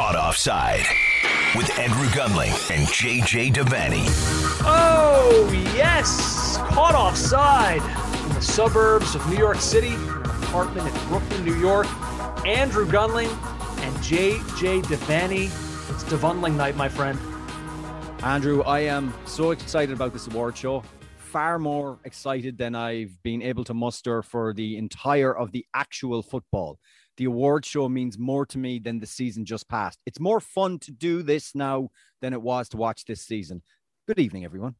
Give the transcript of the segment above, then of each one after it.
Caught Offside with Andrew Gunling and JJ Devaney. Oh, yes. Caught offside in the suburbs of New York City, an apartment in Brooklyn, New York. Andrew Gunling and JJ Devaney. It's Devundling night, my friend. Andrew, I am so excited about this award show. Far more excited than I've been able to muster for the entire of the actual football. The award show means more to me than the season just passed. It's more fun to do this now than it was to watch this season. Good evening, everyone.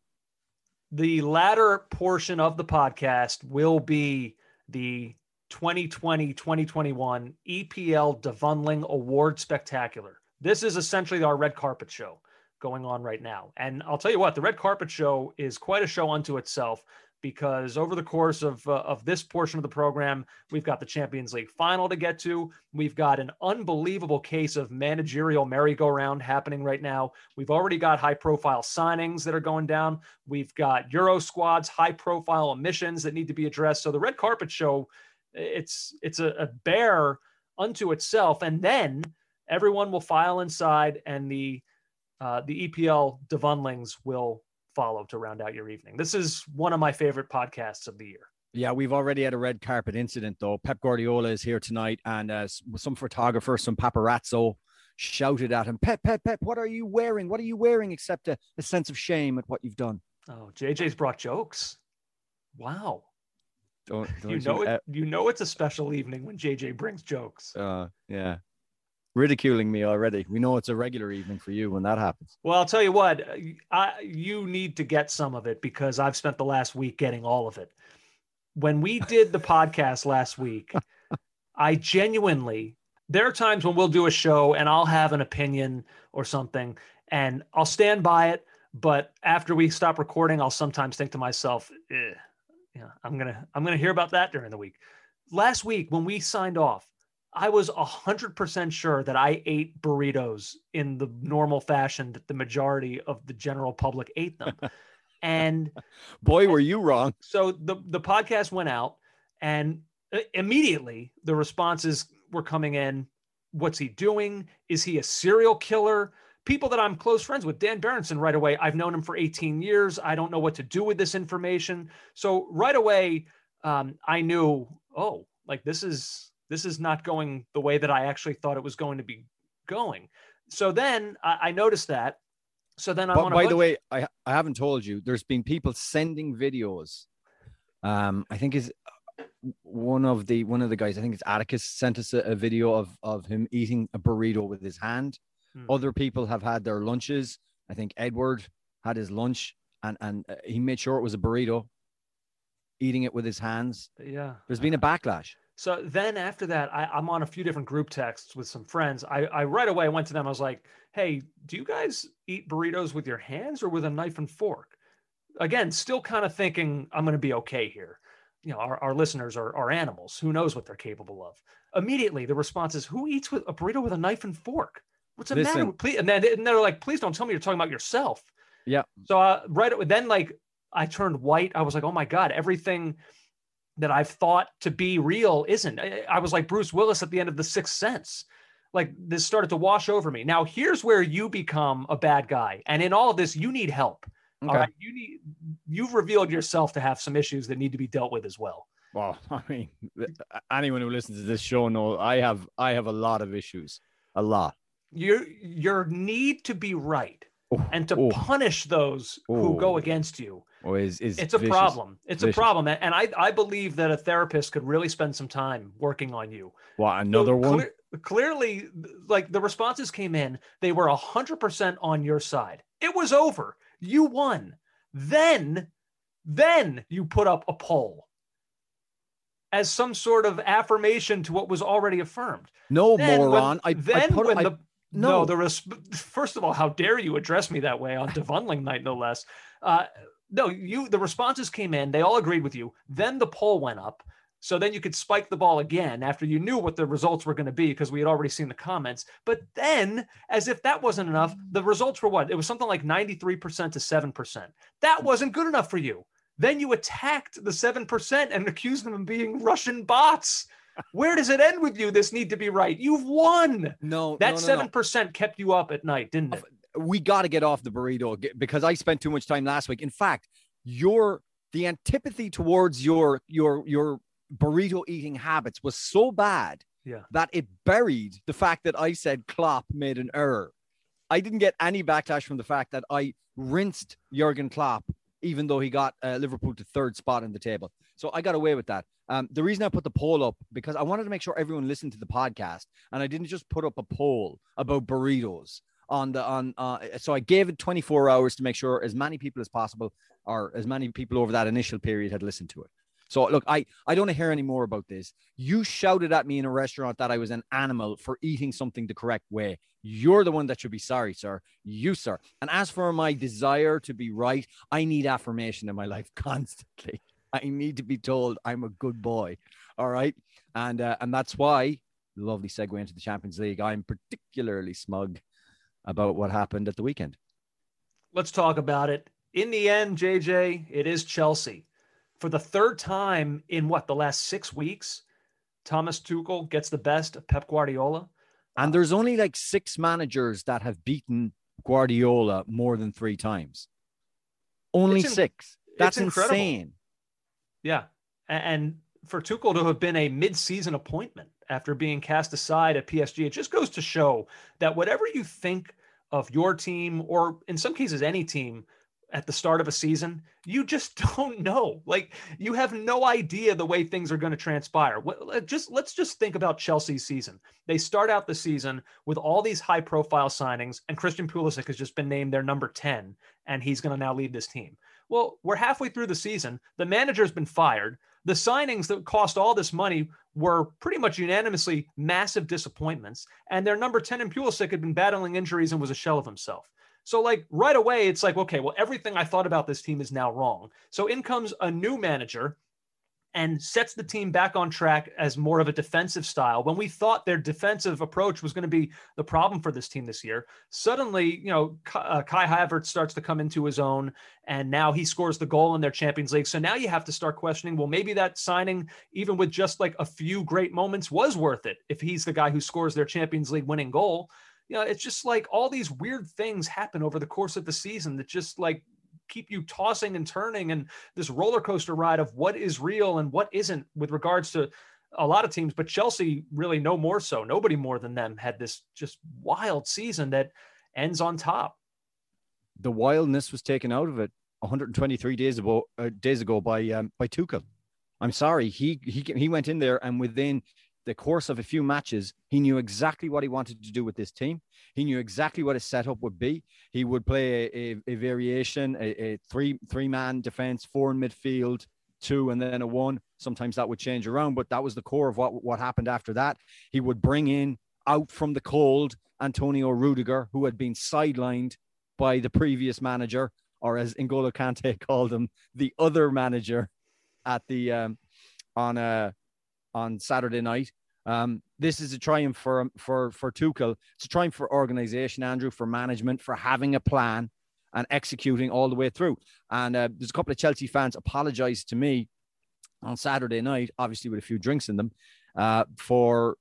The latter portion of the podcast will be the 2020 2021 EPL Devundling Award Spectacular. This is essentially our red carpet show going on right now. And I'll tell you what, the red carpet show is quite a show unto itself because over the course of uh, of this portion of the program, we've got the Champions League final to get to. We've got an unbelievable case of managerial merry-go-round happening right now. We've already got high-profile signings that are going down. We've got Euro squads, high-profile omissions that need to be addressed. So the red carpet show, it's it's a, a bear unto itself, and then everyone will file inside, and the uh, the EPL Devundlings will follow to round out your evening. This is one of my favorite podcasts of the year. Yeah, we've already had a red carpet incident though. Pep Guardiola is here tonight, and uh, some photographer, some paparazzo, shouted at him, "Pep, Pep, Pep, what are you wearing? What are you wearing except a, a sense of shame at what you've done?" Oh, JJ's brought jokes. Wow. Don't, don't you know it. You know it's a special evening when JJ brings jokes. Uh, yeah ridiculing me already. We know it's a regular evening for you when that happens. Well, I'll tell you what, I, you need to get some of it because I've spent the last week getting all of it. When we did the podcast last week, I genuinely, there are times when we'll do a show and I'll have an opinion or something and I'll stand by it. But after we stop recording, I'll sometimes think to myself, eh, yeah, I'm gonna I'm gonna hear about that during the week. Last week when we signed off, I was a hundred percent sure that I ate burritos in the normal fashion that the majority of the general public ate them. And boy, were you wrong. So the the podcast went out, and immediately the responses were coming in. What's he doing? Is he a serial killer? People that I'm close friends with, Dan Berenson, right away. I've known him for 18 years. I don't know what to do with this information. So right away, um, I knew, oh, like this is this is not going the way that I actually thought it was going to be going. So then I, I noticed that. So then I'm but, by the way, I, I haven't told you, there's been people sending videos. Um, I think is one of the one of the guys, I think it's Atticus, sent us a, a video of of him eating a burrito with his hand. Hmm. Other people have had their lunches. I think Edward had his lunch and and uh, he made sure it was a burrito, eating it with his hands. Yeah, there's been a backlash. So then after that, I, am on a few different group texts with some friends. I, I right away went to them. I was like, hey, do you guys eat burritos with your hands or with a knife and fork? Again, still kind of thinking I'm going to be okay here. You know, our, our listeners are, are animals. Who knows what they're capable of? Immediately, the response is, who eats with a burrito with a knife and fork? What's the Listen, matter? Please, and then and they're like, please don't tell me you're talking about yourself. Yeah. So uh, right then, like I turned white. I was like, oh my god, everything that I've thought to be real isn't. I, I was like Bruce Willis at the end of The Sixth Sense. Like this started to wash over me. Now here's where you become a bad guy, and in all of this, you need help. Okay. All right, you need you've revealed yourself to have some issues that need to be dealt with as well. Well, I mean, anyone who listens to this show know I have I have a lot of issues, a lot. Your your need to be right oh, and to oh, punish those oh, who go against you or is, is it's a vicious. problem. It's vicious. a problem and I, I believe that a therapist could really spend some time working on you. Well another so one? clear, clearly like the responses came in they were 100% on your side. It was over. You won. Then then you put up a poll as some sort of affirmation to what was already affirmed. No then moron. When, I, then I put, when I, the no, no the res- first of all, how dare you address me that way on Devundling night, no less. Uh, no, you the responses came in, they all agreed with you. Then the poll went up. So then you could spike the ball again after you knew what the results were going to be because we had already seen the comments. But then, as if that wasn't enough, the results were what? It was something like 93% to 7%. That wasn't good enough for you. Then you attacked the 7% and accused them of being Russian bots. Where does it end with you? This need to be right. You've won. No, That no, no, seven no. percent kept you up at night, didn't it? We got to get off the burrito because I spent too much time last week. In fact, your the antipathy towards your your your burrito eating habits was so bad Yeah. that it buried the fact that I said Klopp made an error. I didn't get any backlash from the fact that I rinsed Jurgen Klopp, even though he got uh, Liverpool to third spot in the table. So I got away with that. Um, the reason I put the poll up because I wanted to make sure everyone listened to the podcast, and I didn't just put up a poll about burritos on the on. Uh, so I gave it 24 hours to make sure as many people as possible, or as many people over that initial period, had listened to it. So look, I I don't hear any more about this. You shouted at me in a restaurant that I was an animal for eating something the correct way. You're the one that should be sorry, sir. You, sir. And as for my desire to be right, I need affirmation in my life constantly. I need to be told I'm a good boy. All right. And uh, and that's why lovely segue into the Champions League. I'm particularly smug about what happened at the weekend. Let's talk about it. In the end, JJ, it is Chelsea. For the third time in what, the last six weeks, Thomas Tuchel gets the best of Pep Guardiola. And there's only like six managers that have beaten Guardiola more than three times. Only in- six. That's insane. Yeah. And for Tuchel to have been a mid-season appointment after being cast aside at PSG, it just goes to show that whatever you think of your team, or in some cases any team, at the start of a season, you just don't know. Like you have no idea the way things are going to transpire. Uh, just let's just think about Chelsea's season. They start out the season with all these high-profile signings, and Christian Pulisic has just been named their number ten, and he's going to now lead this team. Well, we're halfway through the season. The manager's been fired. The signings that cost all this money were pretty much unanimously massive disappointments. And their number 10 in Pulisic had been battling injuries and was a shell of himself. So, like, right away, it's like, okay, well, everything I thought about this team is now wrong. So, in comes a new manager and sets the team back on track as more of a defensive style. When we thought their defensive approach was going to be the problem for this team this year, suddenly, you know, Kai, uh, Havertz starts to come into his own, and now he scores the goal in their Champions League. So now you have to start questioning, well, maybe that signing, even with just like a few great moments, was worth it if he's the guy who scores their Champions League winning goal. You know, it's just like all these weird things happen over the course of the season that just like keep you tossing and turning and this roller coaster ride of what is real and what isn't with regards to a lot of teams, but Chelsea really no more so. Nobody more than them had this just wild season that ends on top. The wildness was taken out of it 123 days ago, uh, days ago by um, by Tuchel. I'm sorry, he he he went in there and within the course of a few matches, he knew exactly what he wanted to do with this team. He knew exactly what his setup would be. He would play a, a, a variation, a, a three three man defense, four in midfield, two, and then a one. Sometimes that would change around, but that was the core of what what happened after that. He would bring in out from the cold Antonio Rudiger, who had been sidelined by the previous manager, or as N'Golo Kante called him, the other manager at the um, on uh, on Saturday night. Um, this is a triumph for for for Tuchel. It's a triumph for organization, Andrew, for management, for having a plan and executing all the way through. And uh, there's a couple of Chelsea fans apologized to me on Saturday night, obviously with a few drinks in them, uh, for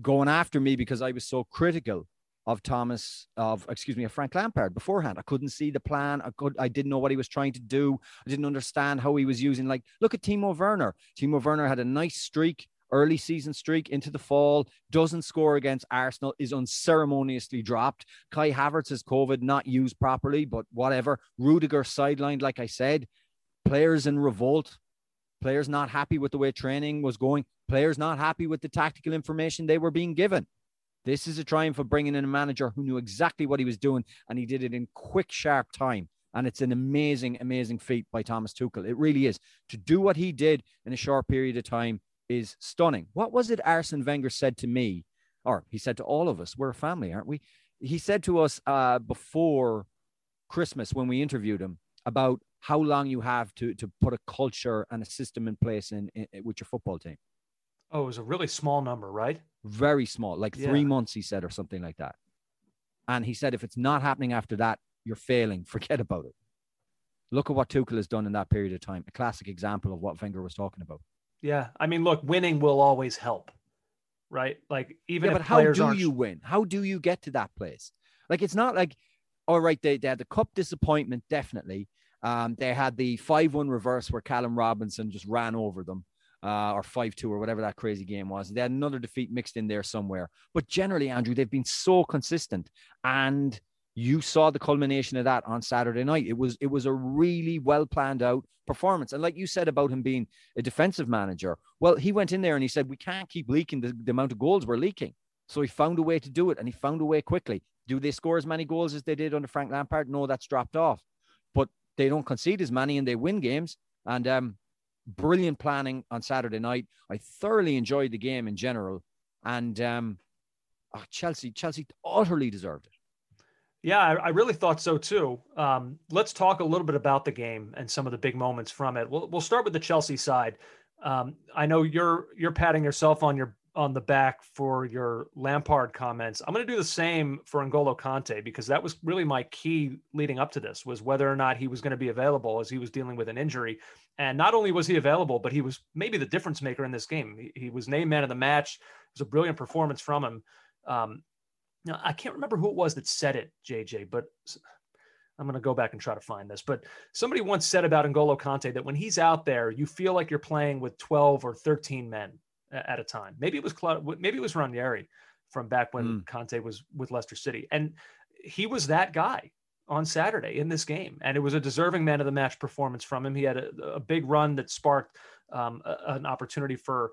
going after me because I was so critical of Thomas, of excuse me, of Frank Lampard beforehand. I couldn't see the plan. I could, I didn't know what he was trying to do. I didn't understand how he was using. Like, look at Timo Werner. Timo Werner had a nice streak, early season streak into the fall. Doesn't score against Arsenal. Is unceremoniously dropped. Kai Havertz has COVID, not used properly, but whatever. Rudiger sidelined, like I said. Players in revolt. Players not happy with the way training was going. Players not happy with the tactical information they were being given. This is a triumph of bringing in a manager who knew exactly what he was doing, and he did it in quick, sharp time. And it's an amazing, amazing feat by Thomas Tuchel. It really is. To do what he did in a short period of time is stunning. What was it Arsene Wenger said to me, or he said to all of us? We're a family, aren't we? He said to us uh, before Christmas when we interviewed him about how long you have to to put a culture and a system in place in, in with your football team. Oh, it was a really small number, right? Very small, like three months, he said, or something like that. And he said, if it's not happening after that, you're failing. Forget about it. Look at what Tuchel has done in that period of time. A classic example of what Wenger was talking about. Yeah, I mean, look, winning will always help, right? Like even yeah, but how do aren't you win? How do you get to that place? Like it's not like, all right, they, they had the cup disappointment, definitely. Um, they had the 5 1 reverse where Callum Robinson just ran over them, uh, or 5 2 or whatever that crazy game was. They had another defeat mixed in there somewhere. But generally, Andrew, they've been so consistent. And you saw the culmination of that on Saturday night. It was it was a really well planned out performance. And like you said about him being a defensive manager, well, he went in there and he said, We can't keep leaking the, the amount of goals we're leaking. So he found a way to do it and he found a way quickly. Do they score as many goals as they did under Frank Lampard? No, that's dropped off. But they don't concede as many and they win games. And um, brilliant planning on Saturday night. I thoroughly enjoyed the game in general. And um, oh, Chelsea, Chelsea utterly deserved it. Yeah, I, I really thought so too. Um, let's talk a little bit about the game and some of the big moments from it. We'll, we'll start with the Chelsea side. Um, I know you're you're patting yourself on your on the back for your Lampard comments. I'm going to do the same for N'Golo Kante because that was really my key leading up to this was whether or not he was going to be available as he was dealing with an injury. And not only was he available, but he was maybe the difference maker in this game. He, he was named man of the match. It was a brilliant performance from him. Um, now I can't remember who it was that said it, JJ, but I'm going to go back and try to find this. But somebody once said about N'Golo Kante that when he's out there, you feel like you're playing with 12 or 13 men at a time. Maybe it was maybe it was Ranieri from back when mm. Kante was with Leicester City, and he was that guy on Saturday in this game, and it was a deserving man of the match performance from him. He had a, a big run that sparked um, a, an opportunity for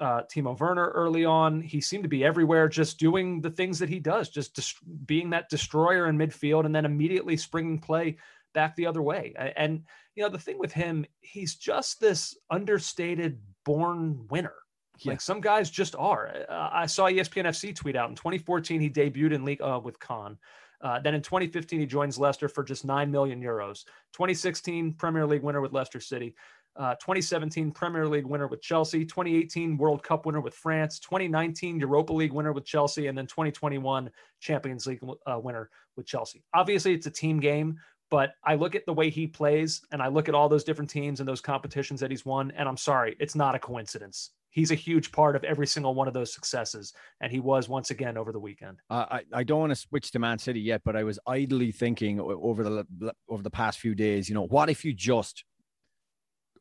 uh, Timo Werner early on. He seemed to be everywhere, just doing the things that he does, just dis- being that destroyer in midfield, and then immediately springing play back the other way. And you know, the thing with him, he's just this understated born winner. Yeah. Like some guys just are. Uh, I saw ESPN FC tweet out in 2014 he debuted in league uh, with Caen. Uh, then in 2015 he joins Leicester for just nine million euros. 2016 Premier League winner with Leicester City. Uh, 2017 Premier League winner with Chelsea, 2018 World Cup winner with France, 2019 Europa League winner with Chelsea, and then 2021 Champions League uh, winner with Chelsea. Obviously, it's a team game, but I look at the way he plays and I look at all those different teams and those competitions that he's won, and I'm sorry, it's not a coincidence he's a huge part of every single one of those successes, and he was once again over the weekend. Uh, I I don't want to switch to Man City yet, but I was idly thinking over the over the past few days. You know, what if you just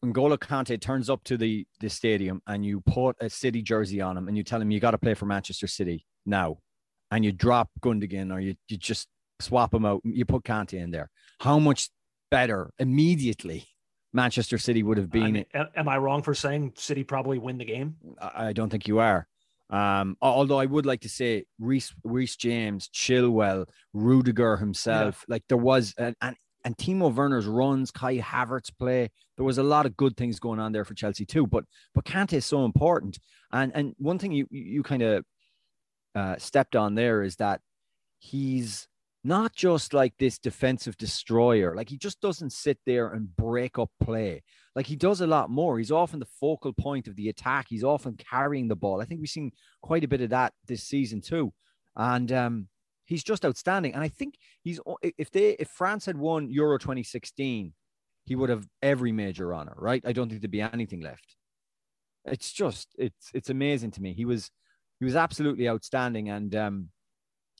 N'Golo Kante turns up to the the stadium and you put a City jersey on him and you tell him you got to play for Manchester City now, and you drop Gundogan or you you just swap him out, you put Kante in there. How much better immediately Manchester City would have been. I mean, am I wrong for saying City probably win the game? I don't think you are. Um, although I would like to say Reece, Reece James, Chilwell, Rudiger himself, yeah. like there was, and, and, and Timo Werner's runs, Kai Havertz play, there was a lot of good things going on there for Chelsea too. But but Kante is so important, and and one thing you you kind of uh, stepped on there is that he's not just like this defensive destroyer. Like he just doesn't sit there and break up play. Like he does a lot more. He's often the focal point of the attack. He's often carrying the ball. I think we've seen quite a bit of that this season too. And um, he's just outstanding. And I think he's if they if France had won Euro 2016, he would have every major honor, right? I don't think there'd be anything left. It's just it's it's amazing to me. He was he was absolutely outstanding and um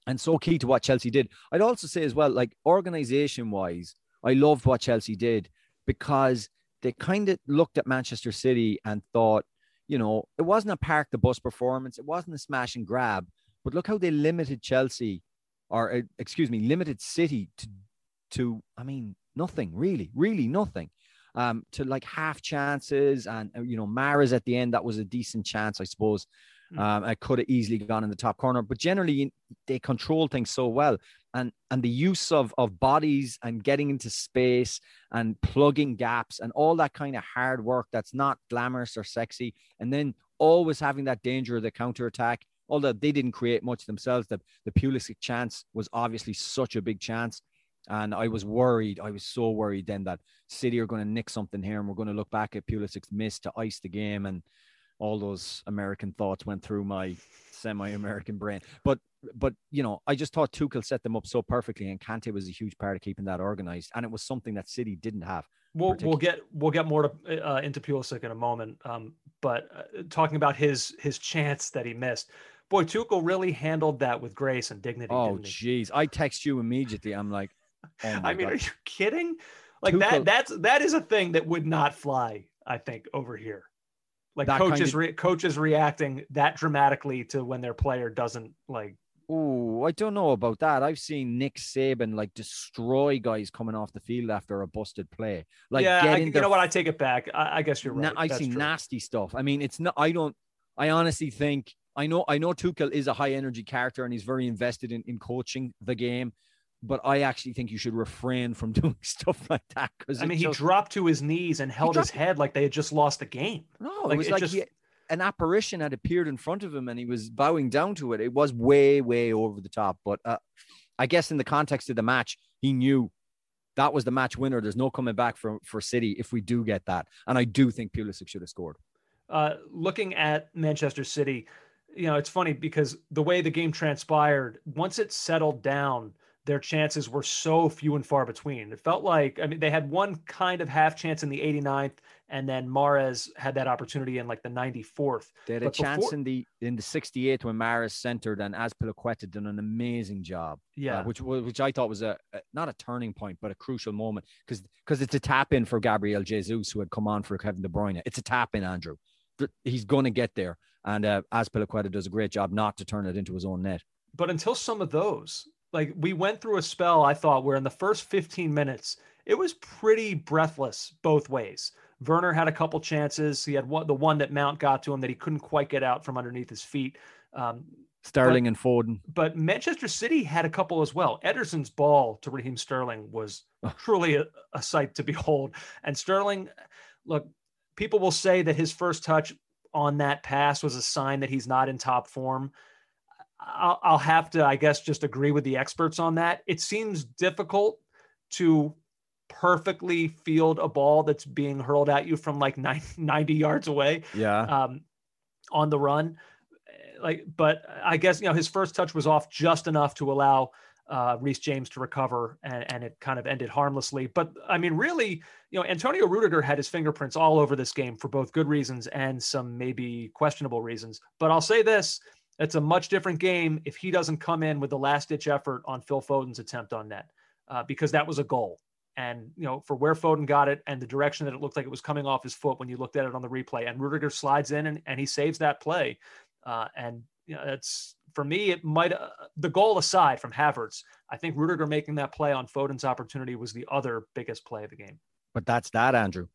and so key to what Chelsea did. I'd also say as well, like organization wise, I loved what Chelsea did because they kind of looked at Manchester City and thought, you know, it wasn't a park the bus performance, it wasn't a smash and grab, but look how they limited Chelsea, or uh, excuse me, limited City to, to I mean, nothing really, really nothing. Um, to like half chances, and uh, you know, Mahrez at the end, that was a decent chance, I suppose. Hmm. Um, I could have easily gone in the top corner, but generally they control things so well. And and the use of of bodies and getting into space and plugging gaps and all that kind of hard work that's not glamorous or sexy, and then always having that danger of the counter attack. Although they didn't create much themselves, the the Pulisic chance was obviously such a big chance. And I was worried. I was so worried then that City are going to nick something here, and we're going to look back at Pulisic's miss to ice the game, and all those American thoughts went through my semi-American brain. But but you know, I just thought Tuchel set them up so perfectly, and Kante was a huge part of keeping that organized, and it was something that City didn't have. We'll we'll get we'll get more to, uh, into Pulisic in a moment. Um, but uh, talking about his his chance that he missed, boy, Tuchel really handled that with grace and dignity. Oh, jeez. I text you immediately. I'm like, oh my I mean, God. are you kidding? Like Tuchel- that that's that is a thing that would not fly, I think, over here. Like That kind coaches of- re- coaches reacting that dramatically to when their player doesn't like Oh, I don't know about that. I've seen Nick Saban like destroy guys coming off the field after a busted play. Like, yeah, I, you their know what? I take it back. I, I guess you're Na- right. I've That's seen true. nasty stuff. I mean, it's not. I don't. I honestly think. I know. I know Tuchel is a high energy character and he's very invested in in coaching the game. But I actually think you should refrain from doing stuff like that because I mean, he dropped to his knees and held his head like they had just lost the game. no, like, it was it like just- he, an apparition had appeared in front of him and he was bowing down to it. It was way, way over the top. But uh, I guess in the context of the match, he knew that was the match winner. There's no coming back for for City if we do get that, and I do think Pulisic should have scored. Uh, looking at Manchester City, you know, it's funny because the way the game transpired, once it settled down, their chances were so few and far between. It felt like, I mean, they had one kind of half chance in the 89th, and then Mahrez had that opportunity in like the 94th. They had a But chance before- in the in the 68th when Mahrez centered and Azpilicueta done an amazing job. uh, Yeah. which wa- which I thought was a, a- not a turning point but a crucial moment because because it's a tap in for Gabriel Jesus who had come on for Kevin De Bruyne. It's a tap in, Andrew. He's going to get there, and uh, Azpilicueta does a great job not to turn it into his own net. but until some of those like we went through a spell i thought where in the first 15 minutes it was pretty breathless both ways. Werner had a couple chances. He had one the one that mount got to him that he couldn't quite get out from underneath his feet. Um, Sterling and Foden. but manchester city had a couple as well. Ederson's ball to raheem sterling was truly a, a sight to behold. And sterling look people will say that his first touch on that pass was a sign that he's not in top form I'll, I'll have to, I guess, just agree with the experts on that. It seems difficult to perfectly field a ball that's being hurled at you from like 90 yards away Yeah, um, on the run. Like, but I guess you know his first touch was off just enough to allow uh, Reece James to recover, and, and it kind of ended harmlessly. But I mean, really, you know, Antonio Rudiger had his fingerprints all over this game for both good reasons and some maybe questionable reasons. But I'll say this: it's a much different game if he doesn't come in with the last ditch effort on Phil Foden's attempt on net, uh, because that was a goal. And you know, for where Foden got it and the direction that it looked like it was coming off his foot when you looked at it on the replay, and Rudiger slides in and, and he saves that play. Uh, and you know, it's for me, it might uh, the goal aside from Havertz, I think Rudiger making that play on Foden's opportunity was the other biggest play of the game. but that's that, Andrew.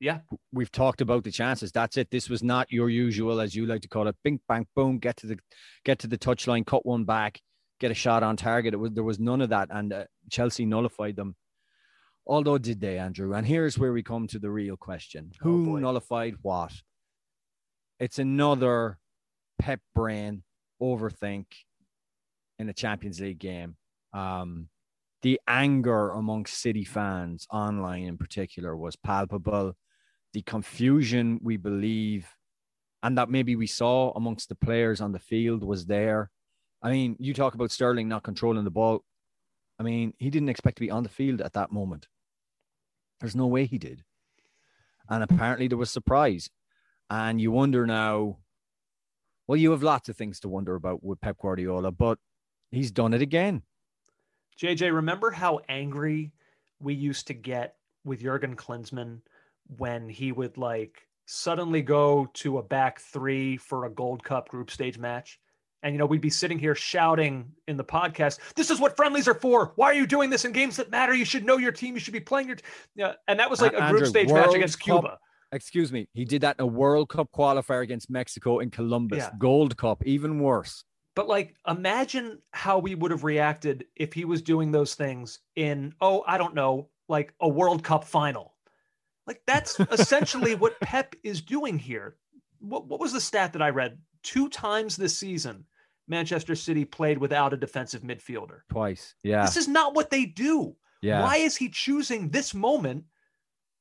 Yeah. we've talked about the chances. That's it. This was not your usual, as you like to call it, bing bang boom, get to the get to the touchline, cut one back, get a shot on target. It was there was none of that, and uh, Chelsea nullified them. Although did they, Andrew? And here's where we come to the real question: Oh, Who boy. nullified what? It's another pep brain overthink in a Champions League game. Um, the anger amongst City fans online in particular was palpable. The confusion we believe and that maybe we saw amongst the players on the field was there. I mean, you talk about Sterling not controlling the ball. I mean, he didn't expect to be on the field at that moment. There's no way he did. And apparently there was surprise. And you wonder now, well, you have lots of things to wonder about with Pep Guardiola, but he's done it again. JJ, remember how angry we used to get with Jurgen Klinsmann when he would like suddenly go to a back three for a Gold Cup group stage match? And, you know, we'd be sitting here shouting in the podcast, this is what friendlies are for. Why are you doing this in games that matter? You should know your team. You should be playing your t-. Yeah. And that was like A- a Andrew, group stage match World against Cup- Cuba. Excuse me. He did that in a World Cup qualifier against Mexico in Columbus. Yeah. Gold Cup, even worse. But like, imagine how we would have reacted if he was doing those things in, oh, I don't know, like a World Cup final. Like, that's essentially what Pep is doing here. What, what was the stat that I read? Two times this season, Manchester City played without a defensive midfielder. Twice. Yeah. This is not what they do. Yeah. Why is he choosing this moment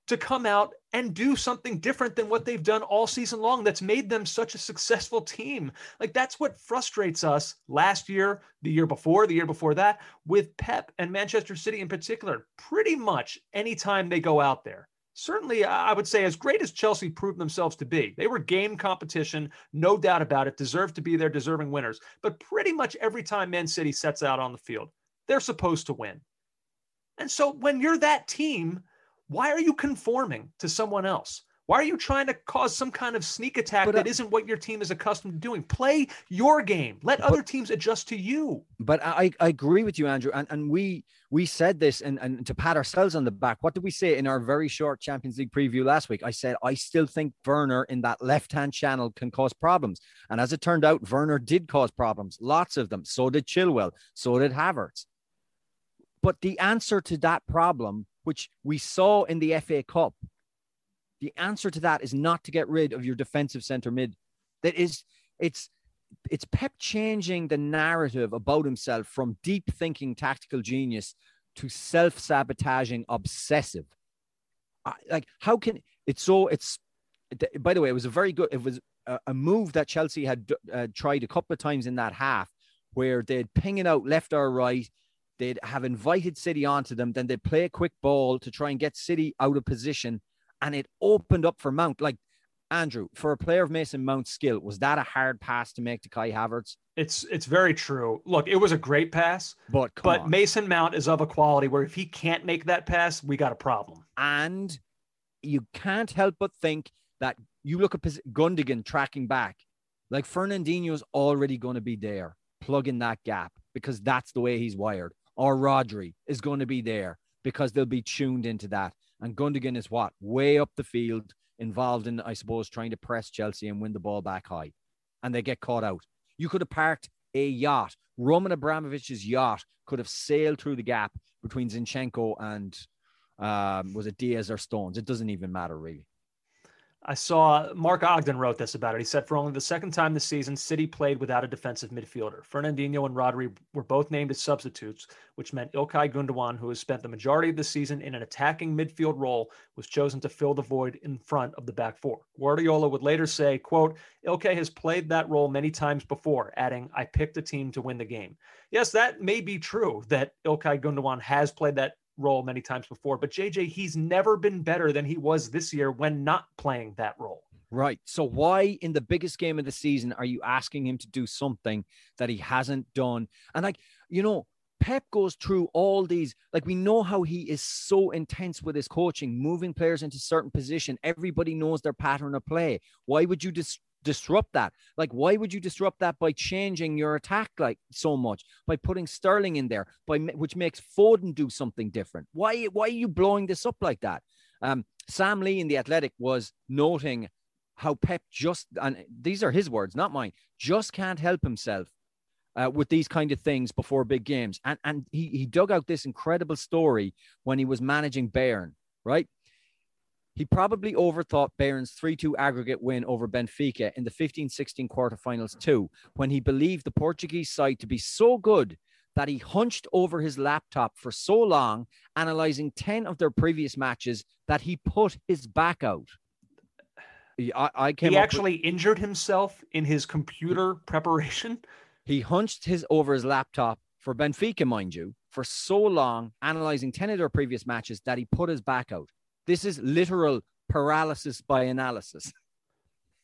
to come out and do something different than what they've done all season long that's made them such a successful team? Like that's what frustrates us last year, the year before, the year before that, with Pep and Manchester City in particular. Pretty much anytime they go out there, certainly, I would say, as great as Chelsea proved themselves to be, they were game competition, no doubt about it, deserved to be their deserving winners. But pretty much every time Man City sets out on the field, they're supposed to win. And so when you're that team, why are you conforming to someone else? Why are you trying to cause some kind of sneak attack but, uh, that isn't what your team is accustomed to doing? Play your game. Let but, other teams adjust to you. But I, I agree with you, Andrew. And, and we we said this and, and to pat ourselves on the back. What did we say in our very short Champions League preview last week? I said I still think Werner in that left-hand channel can cause problems. And as it turned out, Werner did cause problems, lots of them. So did Chilwell, so did Havertz. But the answer to that problem, which we saw in the FA Cup, the answer to that is not to get rid of your defensive center mid. That is, it's it's Pep changing the narrative about himself from deep thinking tactical genius to self sabotaging obsessive. like, how can it's so? It's by the way, it was a very good. It was a, a move that Chelsea had uh, tried a couple of times in that half, where they'd ping it out left or right. They'd have invited City onto them, then they'd play a quick ball to try and get City out of position and it opened up for Mount. Like Andrew, for a player of Mason Mount's skill, was that a hard pass to make to Kai Havertz? It's it's very true. Look, it was a great pass, but but on. Mason Mount is of a quality where if he can't make that pass, we got a problem. And you can't help but think that you look at Gundogan tracking back, like Fernandinho's already going to be there, plugging that gap because that's the way he's wired. Or Rodri is going to be there because they'll be tuned into that. And Gundogan is what? Way up the field, involved in, I suppose, trying to press Chelsea and win the ball back high. And they get caught out. You could have parked a yacht. Roman Abramovich's yacht could have sailed through the gap between Zinchenko and um, was it Dias or Stones? It doesn't even matter really. I saw Mark Ogden wrote this about it. He said, for only the second time this season, City played without a defensive midfielder. Fernandinho and Rodri were both named as substitutes, which meant Ilkay Gundogan, who has spent the majority of the season in an attacking midfield role, was chosen to fill the void in front of the back four. Guardiola would later say, quote, Ilkay has played that role many times before, adding, I picked a team to win the game. Yes, that may be true that Ilkay Gundogan has played that role many times before. But JJ, he's never been better than he was this year when not playing that role. Right. So why in the biggest game of the season are you asking him to do something that he hasn't done? And like, you know, Pep goes through all these, like we know how he is so intense with his coaching, moving players into certain position. Everybody knows their pattern of play. Why would you dis- disrupt that. Like, why would you disrupt that by changing your attack like so much by putting Sterling in there, by which makes Foden do something different? Why why are you blowing this up like that? Um, Sam Lee in the Athletic was noting how Pep just and these are his words, not mine, just can't help himself uh, with these kind of things before big games. And and he he dug out this incredible story when he was managing Bayern, right? He probably overthought Bayern's 3 2 aggregate win over Benfica in the 15 16 quarterfinals, too, when he believed the Portuguese side to be so good that he hunched over his laptop for so long, analyzing 10 of their previous matches, that he put his back out. I, I came he actually with, injured himself in his computer preparation. He hunched his over his laptop for Benfica, mind you, for so long, analyzing 10 of their previous matches that he put his back out. This is literal paralysis by analysis.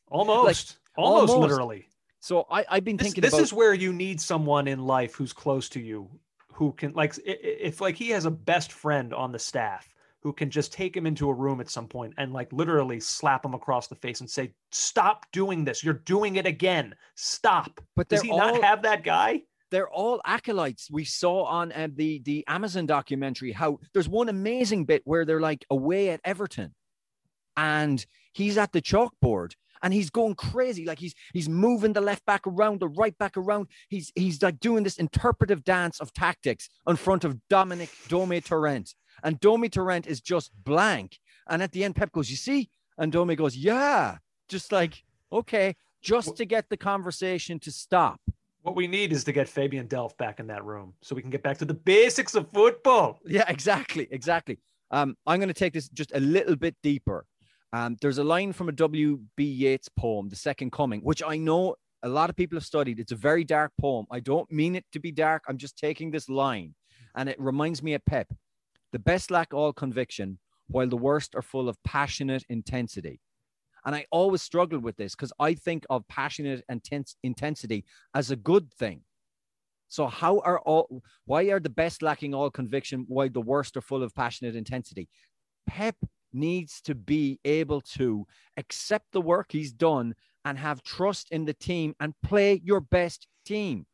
Almost, like, almost, almost, literally. So I, I've been this, thinking. This about... is where you need someone in life who's close to you, who can like if like he has a best friend on the staff who can just take him into a room at some point and like literally slap him across the face and say, "Stop doing this! You're doing it again! Stop!" But does he all... not have that guy? They're all acolytes. We saw on uh, the the Amazon documentary how there's one amazing bit where they're like away at Everton, and he's at the chalkboard and he's going crazy. Like he's he's moving the left back around, the right back around. He's he's like doing this interpretive dance of tactics in front of Dominic Dome Torrent, and Dome Torrent is just blank. And at the end, Pep goes, "You see," and Dome goes, "Yeah," just like okay, just to get the conversation to stop. What we need is to get Fabian Delph back in that room so we can get back to the basics of football. Yeah, exactly. Exactly. Um, I'm going to take this just a little bit deeper. Um, there's a line from a W.B. Yeats poem, The Second Coming, which I know a lot of people have studied. It's a very dark poem. I don't mean it to be dark. I'm just taking this line and it reminds me of Pep. The best lack all conviction, while the worst are full of passionate intensity. And I always struggled with this because I think of passionate intensity as a good thing. So how are all why are the best lacking all conviction while the worst are full of passionate intensity? Pep needs to be able to accept the work he's done and have trust in the team and play your best team.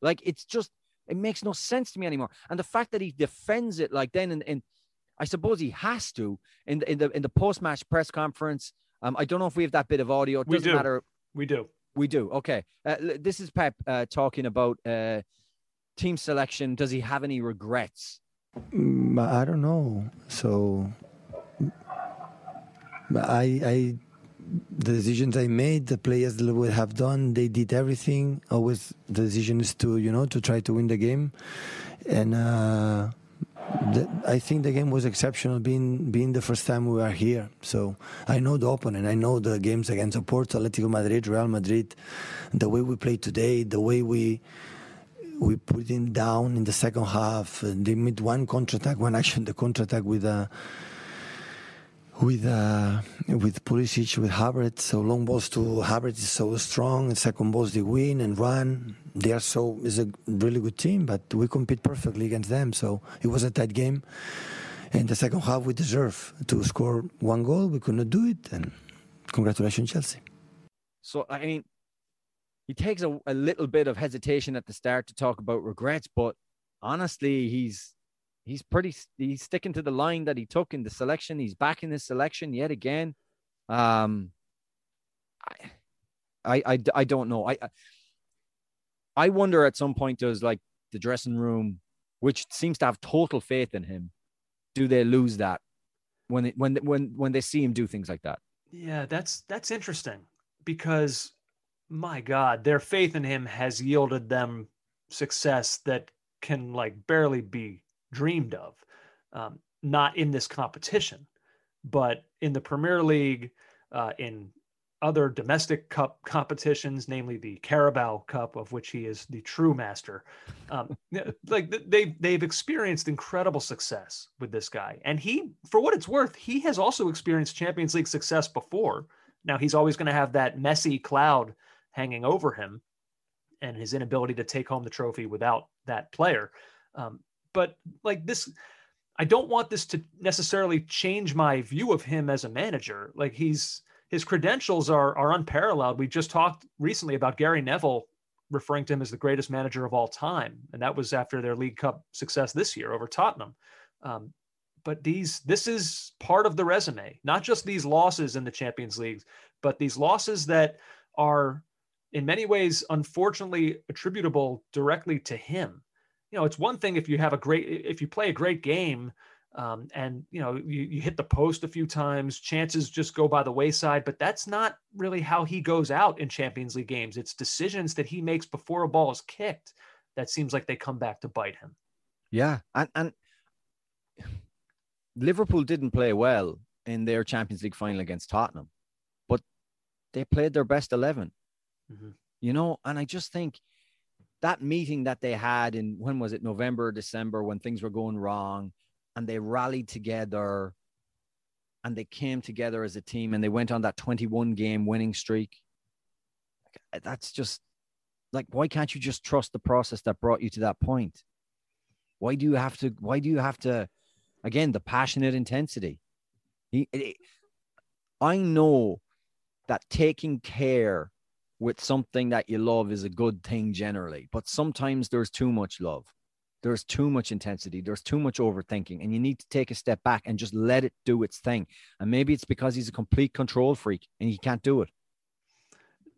Like it's just it makes no sense to me anymore. And the fact that he defends it like then and, and I suppose he has to in the in the in the post-match press conference. Um, I don't know if we have that bit of audio. It we doesn't do. matter. We do. We do. Okay. Uh, this is Pep uh, talking about uh, team selection. Does he have any regrets? Mm, I don't know. So I, I, the decisions I made, the players would have done, they did everything. Always the decision is to, you know, to try to win the game, and uh, the, I think the game was exceptional, being being the first time we are here. So I know the opponent. I know the games against Porto, Atletico Madrid, Real Madrid, the way we play today, the way we we put him down in the second half. They made one counter attack, one action, the counter attack with uh, with uh, with Pulisic, with Havertz. So long balls to Havertz is so strong. Second balls they win and run. They are so is a really good team, but we compete perfectly against them. So it was a tight game. And the second half we deserve to score one goal. We could not do it, and congratulations, Chelsea. So I mean, he takes a, a little bit of hesitation at the start to talk about regrets, but honestly, he's he's pretty he's sticking to the line that he took in the selection. He's back in his selection yet again. Um, I, I, I don't know. I, I wonder at some point does like the dressing room, which seems to have total faith in him, do they lose that when it, when when when they see him do things like that? Yeah, that's that's interesting because my God, their faith in him has yielded them success that can like barely be dreamed of. Um, not in this competition, but in the Premier League, uh, in other domestic cup competitions, namely the Carabao Cup, of which he is the true master. Um, like they they've experienced incredible success with this guy, and he, for what it's worth, he has also experienced Champions League success before. Now he's always going to have that messy cloud hanging over him, and his inability to take home the trophy without that player. Um, but like this I don't want this to necessarily change my view of him as a manager. Like he's his credentials are are unparalleled. We just talked recently about Gary Neville referring to him as the greatest manager of all time, and that was after their League Cup success this year over Tottenham. Um, but these this is part of the resume, not just these losses in the Champions League, but these losses that are in many ways unfortunately attributable directly to him you know, it's one thing if you have a great, if you play a great game um, and, you know, you, you hit the post a few times, chances just go by the wayside, but that's not really how he goes out in Champions League games. It's decisions that he makes before a ball is kicked that seems like they come back to bite him. Yeah. And, and Liverpool didn't play well in their Champions League final against Tottenham, but they played their best 11. Mm-hmm. You know, and I just think that meeting that they had in when was it? November December when things were going wrong and they rallied together and they came together as a team and they went on that 21 game winning streak. That's just like why can't you just trust the process that brought you to that point? Why do you have to why do you have to again the passionate intensity? He, it, i know that taking care with something that you love is a good thing generally, but sometimes there's too much love. There's too much intensity. There's too much overthinking, and you need to take a step back and just let it do its thing. And maybe it's because he's a complete control freak and he can't do it.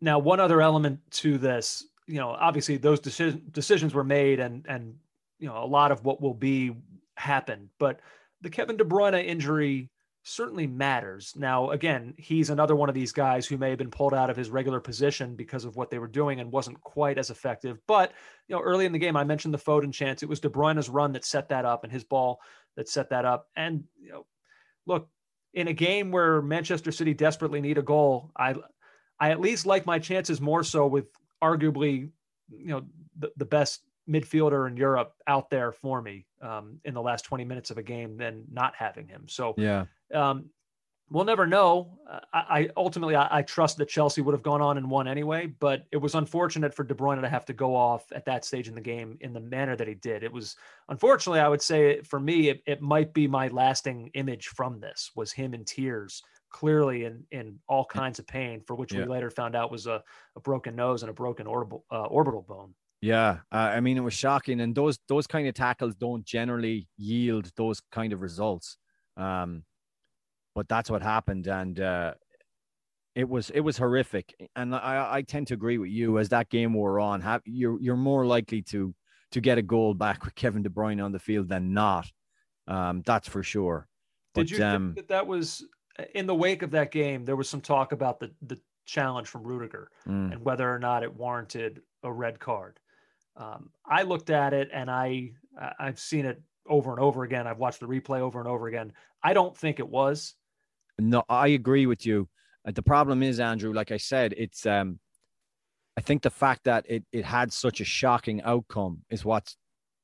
Now, one other element to this, you know, obviously those decision, decisions were made, and and you know a lot of what will be happened, but the Kevin De Bruyne injury certainly matters. Now, again, he's another one of these guys who may have been pulled out of his regular position because of what they were doing and wasn't quite as effective. But, you know, early in the game, I mentioned the Foden chance. It was De Bruyne's run that set that up and his ball that set that up. And, you know, look, in a game where Manchester City desperately need a goal, I, I at least like my chances more so with arguably, you know, the, the best midfielder in Europe out there for me um, in the last 20 minutes of a game than not having him. So Yeah. Um, we'll never know. Uh, I, I ultimately I, I trust that Chelsea would have gone on and won anyway, but it was unfortunate for De Bruyne to have to go off at that stage in the game in the manner that he did. It was unfortunately, I would say for me, it, it might be my lasting image from this was him in tears, clearly in in all kinds of pain, for which Yeah. we later found out was a, a broken nose and a broken orbital uh, orbital bone. Yeah, uh, I mean it was shocking, and those those kind of tackles don't generally yield those kind of results. Um, but that's what happened, and uh, it was it was horrific. And I, I tend to agree with you. As that game wore on, have, you're you're more likely to to get a goal back with Kevin De Bruyne on the field than not. Um, that's for sure. Did But, you um, think that that was in the wake of that game? There was some talk about the the challenge from Rudiger mm, and whether or not it warranted a red card. Um, I looked at it and I I- I've seen it over and over again. I've watched the replay over and over again. I don't think it was. No, I agree with you. Uh, the problem is, Andrew, like I said, it's um I think the fact that it it had such a shocking outcome is what's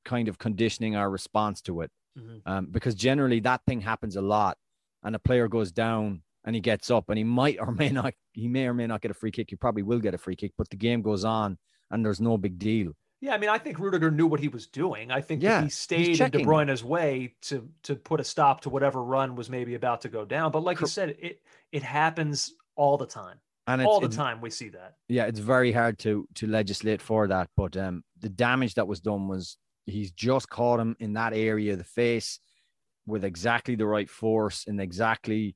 kind of conditioning our response to it. Mhm. Um, because generally that thing happens a lot and a player goes down and he gets up and he might or may not he may or may not get a free kick. He probably will get a free kick, but the game goes on and there's no big deal. Yeah, I mean, I think Rudiger knew what he was doing. I think Yeah, he stayed in De. Bruyne's way to to put a stop to whatever run was maybe about to go down. But like you said, it it happens all the time. And it's, all the time we see that. yeah, it's very hard to to legislate for that. But um, the damage that was done was he's just caught him in that area of the face with exactly the right force and exactly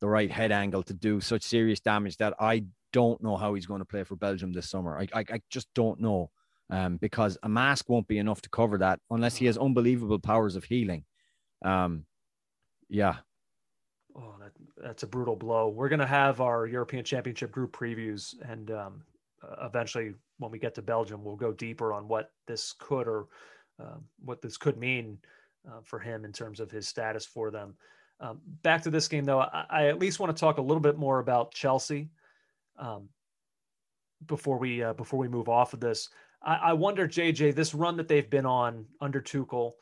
the right head angle to do such serious damage that I don't know how he's going to play for Belgium this summer. I I, I just don't know. Um, because a mask won't be enough to cover that unless he has unbelievable powers of healing. Um, yeah, Oh, that, that's a brutal blow. We're going to have our European Championship group previews, and um, uh, eventually, when we get to Belgium, we'll go deeper on what this could or um, what this could mean uh, for him in terms of his status for them. Um, back to this game, though, I, I at least want to talk a little bit more about Chelsea um, before we uh, before we move off of this. I, I wonder, JJ, this run that they've been on under Tuchel,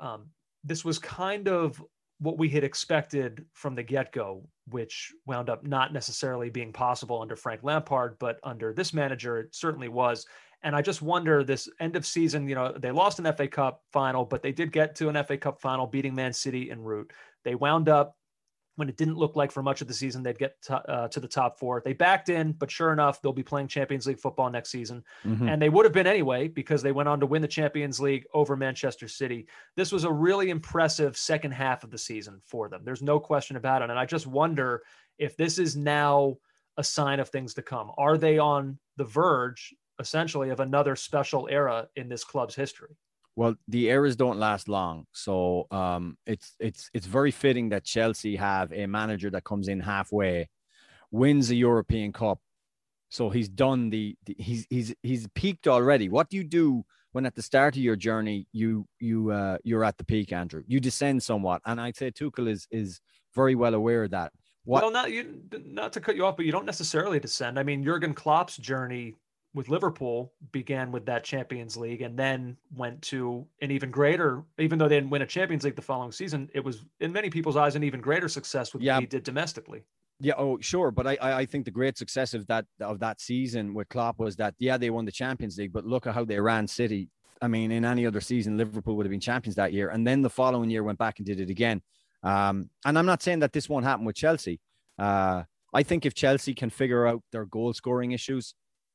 um, this was kind of what we had expected from the get-go, which wound up not necessarily being possible under Frank Lampard, but under this manager, it certainly was. And I just wonder this end of season, you know, they lost an FA Cup final, but they did get to an FA Cup final, beating Man City en route. They wound up when it didn't look like for much of the season they'd get to, uh, to the top four. They backed in, but sure enough, they'll be playing Champions League football next season Mhm. and they would have been anyway because they went on to win the Champions League over Manchester City. This was a really impressive second half of the season for them. There's no question about it. And I just wonder if this is now a sign of things to come. Are they on the verge, essentially, of another special era in this club's history? Well, the errors don't last long, so um, it's it's it's very fitting that Chelsea have a manager that comes in halfway, wins a European Cup, so he's done the, the he's he's he's peaked already. What do you do when at the start of your journey you you uh, you're at the peak, Andrew? You descend somewhat, and I'd say Tuchel is is very well aware of that. What Well, not you, not to cut you off, but you don't necessarily descend. I mean, Jurgen Klopp's journey with Liverpool began with that Champions League, and then went to an even greater. Even though they didn't win a Champions League the following season, it was in many people's eyes an even greater success with Yeah. what he did domestically. Yeah, oh sure, but I I I think the great success of that of that season with Klopp was that yeah they won the Champions League, but look at how they ran City. I mean, in any other season, Liverpool would have been champions that year, and then the following year went back and did it again. Um, and I'm not saying that this won't happen with Chelsea. Uh, I think if Chelsea can figure out their goal scoring issues,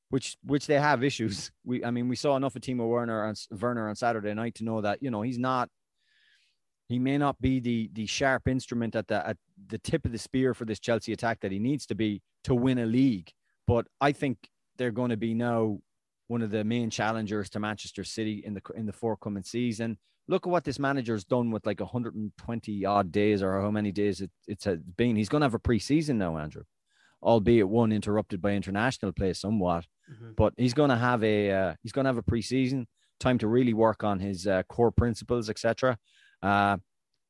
which which they have issues, we I mean we saw enough of Timo Werner on Werner on Saturday night to know that you know he's not he may not be the the sharp instrument at the at the tip of the spear for this Chelsea attack that he needs to be to win a league. But I think they're going to be now one of the main challengers to Manchester City in the in the forthcoming season. Look at what this manager's done with like 120 odd days or how many days it, it's been. He's going to have a preseason now, Andrew, albeit one interrupted by international play somewhat. Mhm. But he's going to have a uh, he's going to have a preseason time to really work on his uh, core principles, etc. Uh,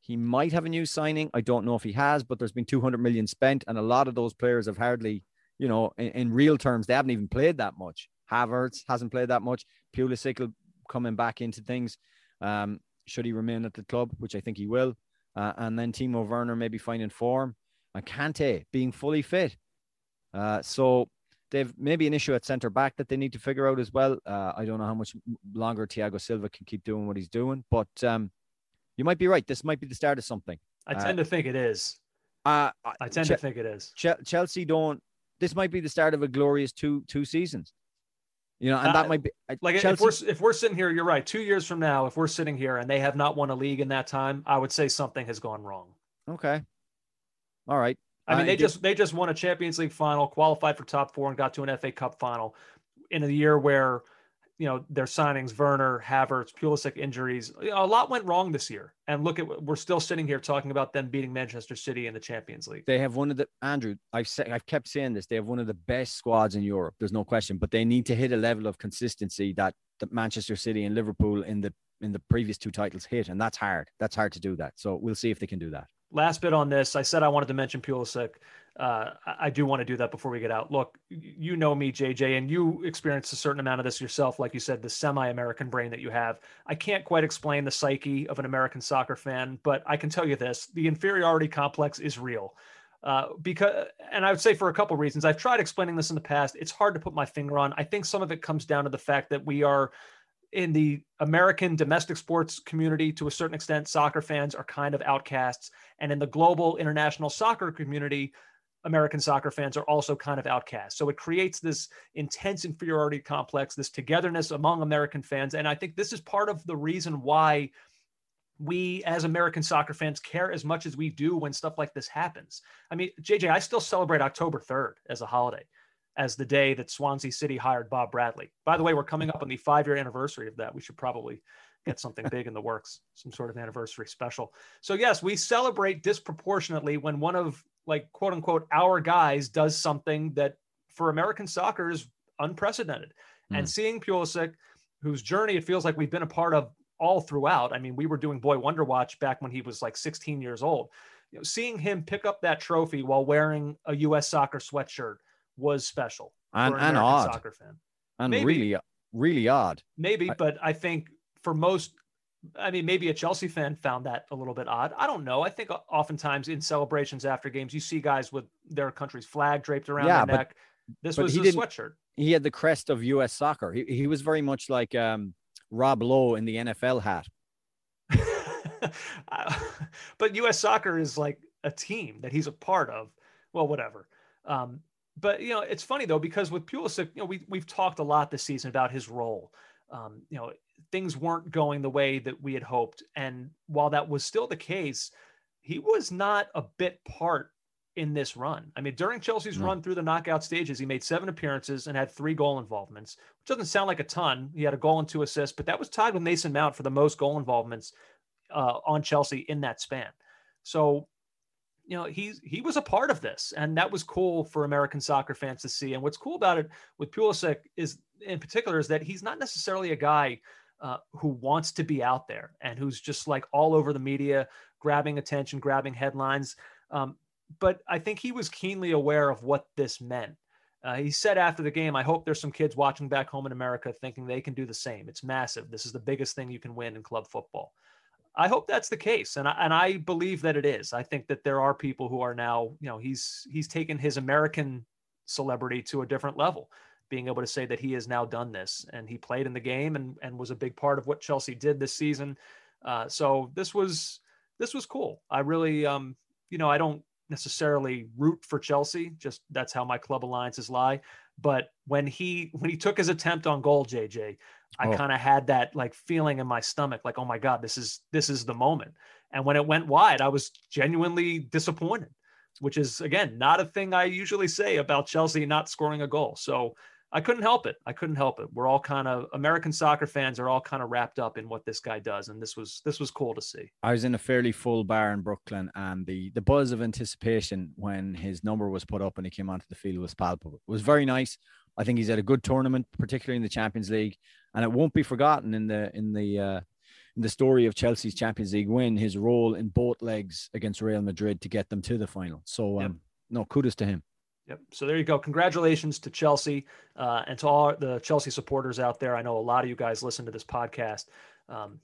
he might have a new signing. I don't know if he has, but there's been 200 million spent, and a lot of those players have hardly, you know, in, in real terms, they haven't even played that much. Havertz hasn't played that much. Pulisic coming back into things. Um, should he remain at the club, which I think he will, uh, and then Timo Werner maybe finding form, and Kante being fully fit. Uh, so they've maybe an issue at centre back that they need to figure out as well. Uh, I don't know how much longer Thiago Silva can keep doing what he's doing, but um, you might be right. This might be the start of something. I tend uh, to think it is. Uh, I tend Ch- to think it is. Ch- Chelsea don't. This might be the start of a glorious two two seasons. You know, and that uh, might be like Chelsea, if we're if we're sitting here. You're right. Two years from now, if we're sitting here and they have not won a league in that time, I would say something has gone wrong. Okay. All right. I mean, they just they just won a Champions League final, qualified for top four, and got to an FA Cup final in a year where you know their signings, Werner, Havertz, Pulisic injuries. A lot went wrong this year. And look at we're still sitting here talking about them beating Manchester City in the Champions League. They have one of the Andrew. I've said I've kept saying this. They have one of the best squads in Europe. There's no question, but they need to hit a level of consistency that that Manchester City and Liverpool in the in the previous two titles hit, and that's hard. That's hard to do that. So we'll see if they can do that last bit on this. I said I wanted to mention Pulisic. Uh, I do want to do that before we get out. Look, you know me, JJ, and you experienced a certain amount of this yourself. Like you said, the semi-American brain that you have. I can't quite explain the psyche of an American soccer fan, but I can tell you this: the inferiority complex is real. Uh, because, and I would say for a couple reasons. I've tried explaining this in the past. It's hard to put my finger on. I think some of it comes down to the fact that we are in the American domestic sports community, to a certain extent, soccer fans are kind of outcasts. And in the global international soccer community, American soccer fans are also kind of outcasts. So it creates this intense inferiority complex, this togetherness among American fans. And I think this is part of the reason why we as American soccer fans care as much as we do when stuff like this happens. I mean, JJ, I still celebrate October 3rd as a holiday as the day that Swansea City hired Bob Bradley. By the way, we're coming up on the five year anniversary of that. We should probably get something big in the works, some sort of anniversary special. So, yes, we celebrate disproportionately when one of, like, quote unquote, our guys does something that for American soccer is unprecedented. Mm. And seeing Pulisic, whose journey it feels like we've been a part of all throughout. I mean, we were doing Boy Wonder Watch back when he was like 16 years old. You know, seeing him pick up that trophy while wearing a U.S. soccer sweatshirt was special and, an and odd soccer fan. And maybe, really, really odd. Maybe, I, but I think for most, I mean, maybe a Chelsea fan found that a little bit odd. I don't know. I think oftentimes in celebrations after games, you see guys with their country's flag draped around yeah, their neck. This was a sweatshirt. He had the crest of U.S. soccer. He, he was very much like um, Rob Lowe in the NFL hat. but U.S. soccer is like a team that he's a part of. Well, whatever. Um, but you know, it's funny though because with Pulisic, you know, we we've talked a lot this season about his role. Um, you know, things weren't going the way that we had hoped, and while that was still the case, he was not a bit part in this run. I mean, during Chelsea's no. run through the knockout stages, he made seven appearances and had three goal involvements, which doesn't sound like a ton. He had a goal and two assists, but that was tied with Mason Mount for the most goal involvements uh, on Chelsea in that span. So you know he's he was a part of this and that was cool for american soccer fans to see and what's cool about it with Pulisic is in particular is that he's not necessarily a guy uh, who wants to be out there and who's just like all over the media grabbing attention grabbing headlines um, but i think he was keenly aware of what this meant uh, he said after the game, I hope there's some kids watching back home in America thinking they can do the same. It's massive. This is the biggest thing you can win in club football. I hope that's the case, and I, and I believe that it is. I think that there are people who are now, you know, he's he's taken his American celebrity to a different level, being able to say that he has now done this and he played in the game and and was a big part of what Chelsea did this season. Uh, so this was this was cool. I really, um, you know, I don't necessarily root for Chelsea. Just that's how my club alliances lie. But when he when he took his attempt on goal, JJ, I oh. kind of had that like feeling in my stomach, like, oh my God, this is this is the moment. And when it went wide, I was genuinely disappointed, which is again not a thing I usually say about Chelsea not scoring a goal. So I couldn't help it. I couldn't help it. We're all kind of American soccer fans are all kind of wrapped up in what this guy does, and this was this was cool to see. I was in a fairly full bar in Brooklyn, and the the buzz of anticipation when his number was put up and he came onto the field was palpable. It was very nice. I think he's had a good tournament, particularly in the Champions League, and it won't be forgotten in the in the uh, in the story of Chelsea's Champions League win. His role in both legs against Real Madrid to get them to the final. So, um, yep. no kudos to him. Yep. So there you go. Congratulations to Chelsea uh, and to all the Chelsea supporters out there. I know a lot of you guys listen to this podcast. Um,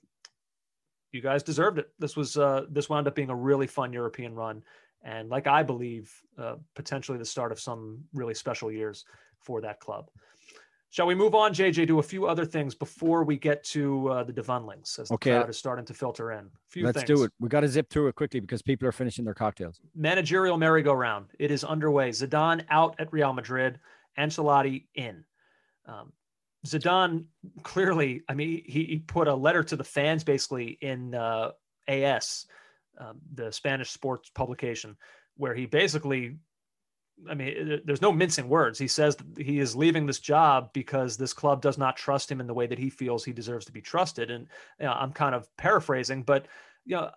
you guys deserved it. This was uh, this wound up being a really fun European run, and like I believe, uh, potentially the start of some really special years for that club. Shall we move on, JJ? Do a few other things before we get to uh, the Devundlings as the Okay. crowd is starting to filter in. A few Let's things. do it. We got to zip through it quickly because people are finishing their cocktails. managerial merry-go-round. It is underway. Zidane out at Real Madrid. Ancelotti in. Um, Zidane clearly, I mean, he, he put a letter to the fans basically in uh, AS, um, the Spanish sports publication, where he basically, I mean, there's no mincing words. He says he is leaving this job because this club does not trust him in the way that he feels he deserves to be trusted. And you know, I'm kind of paraphrasing, but you know,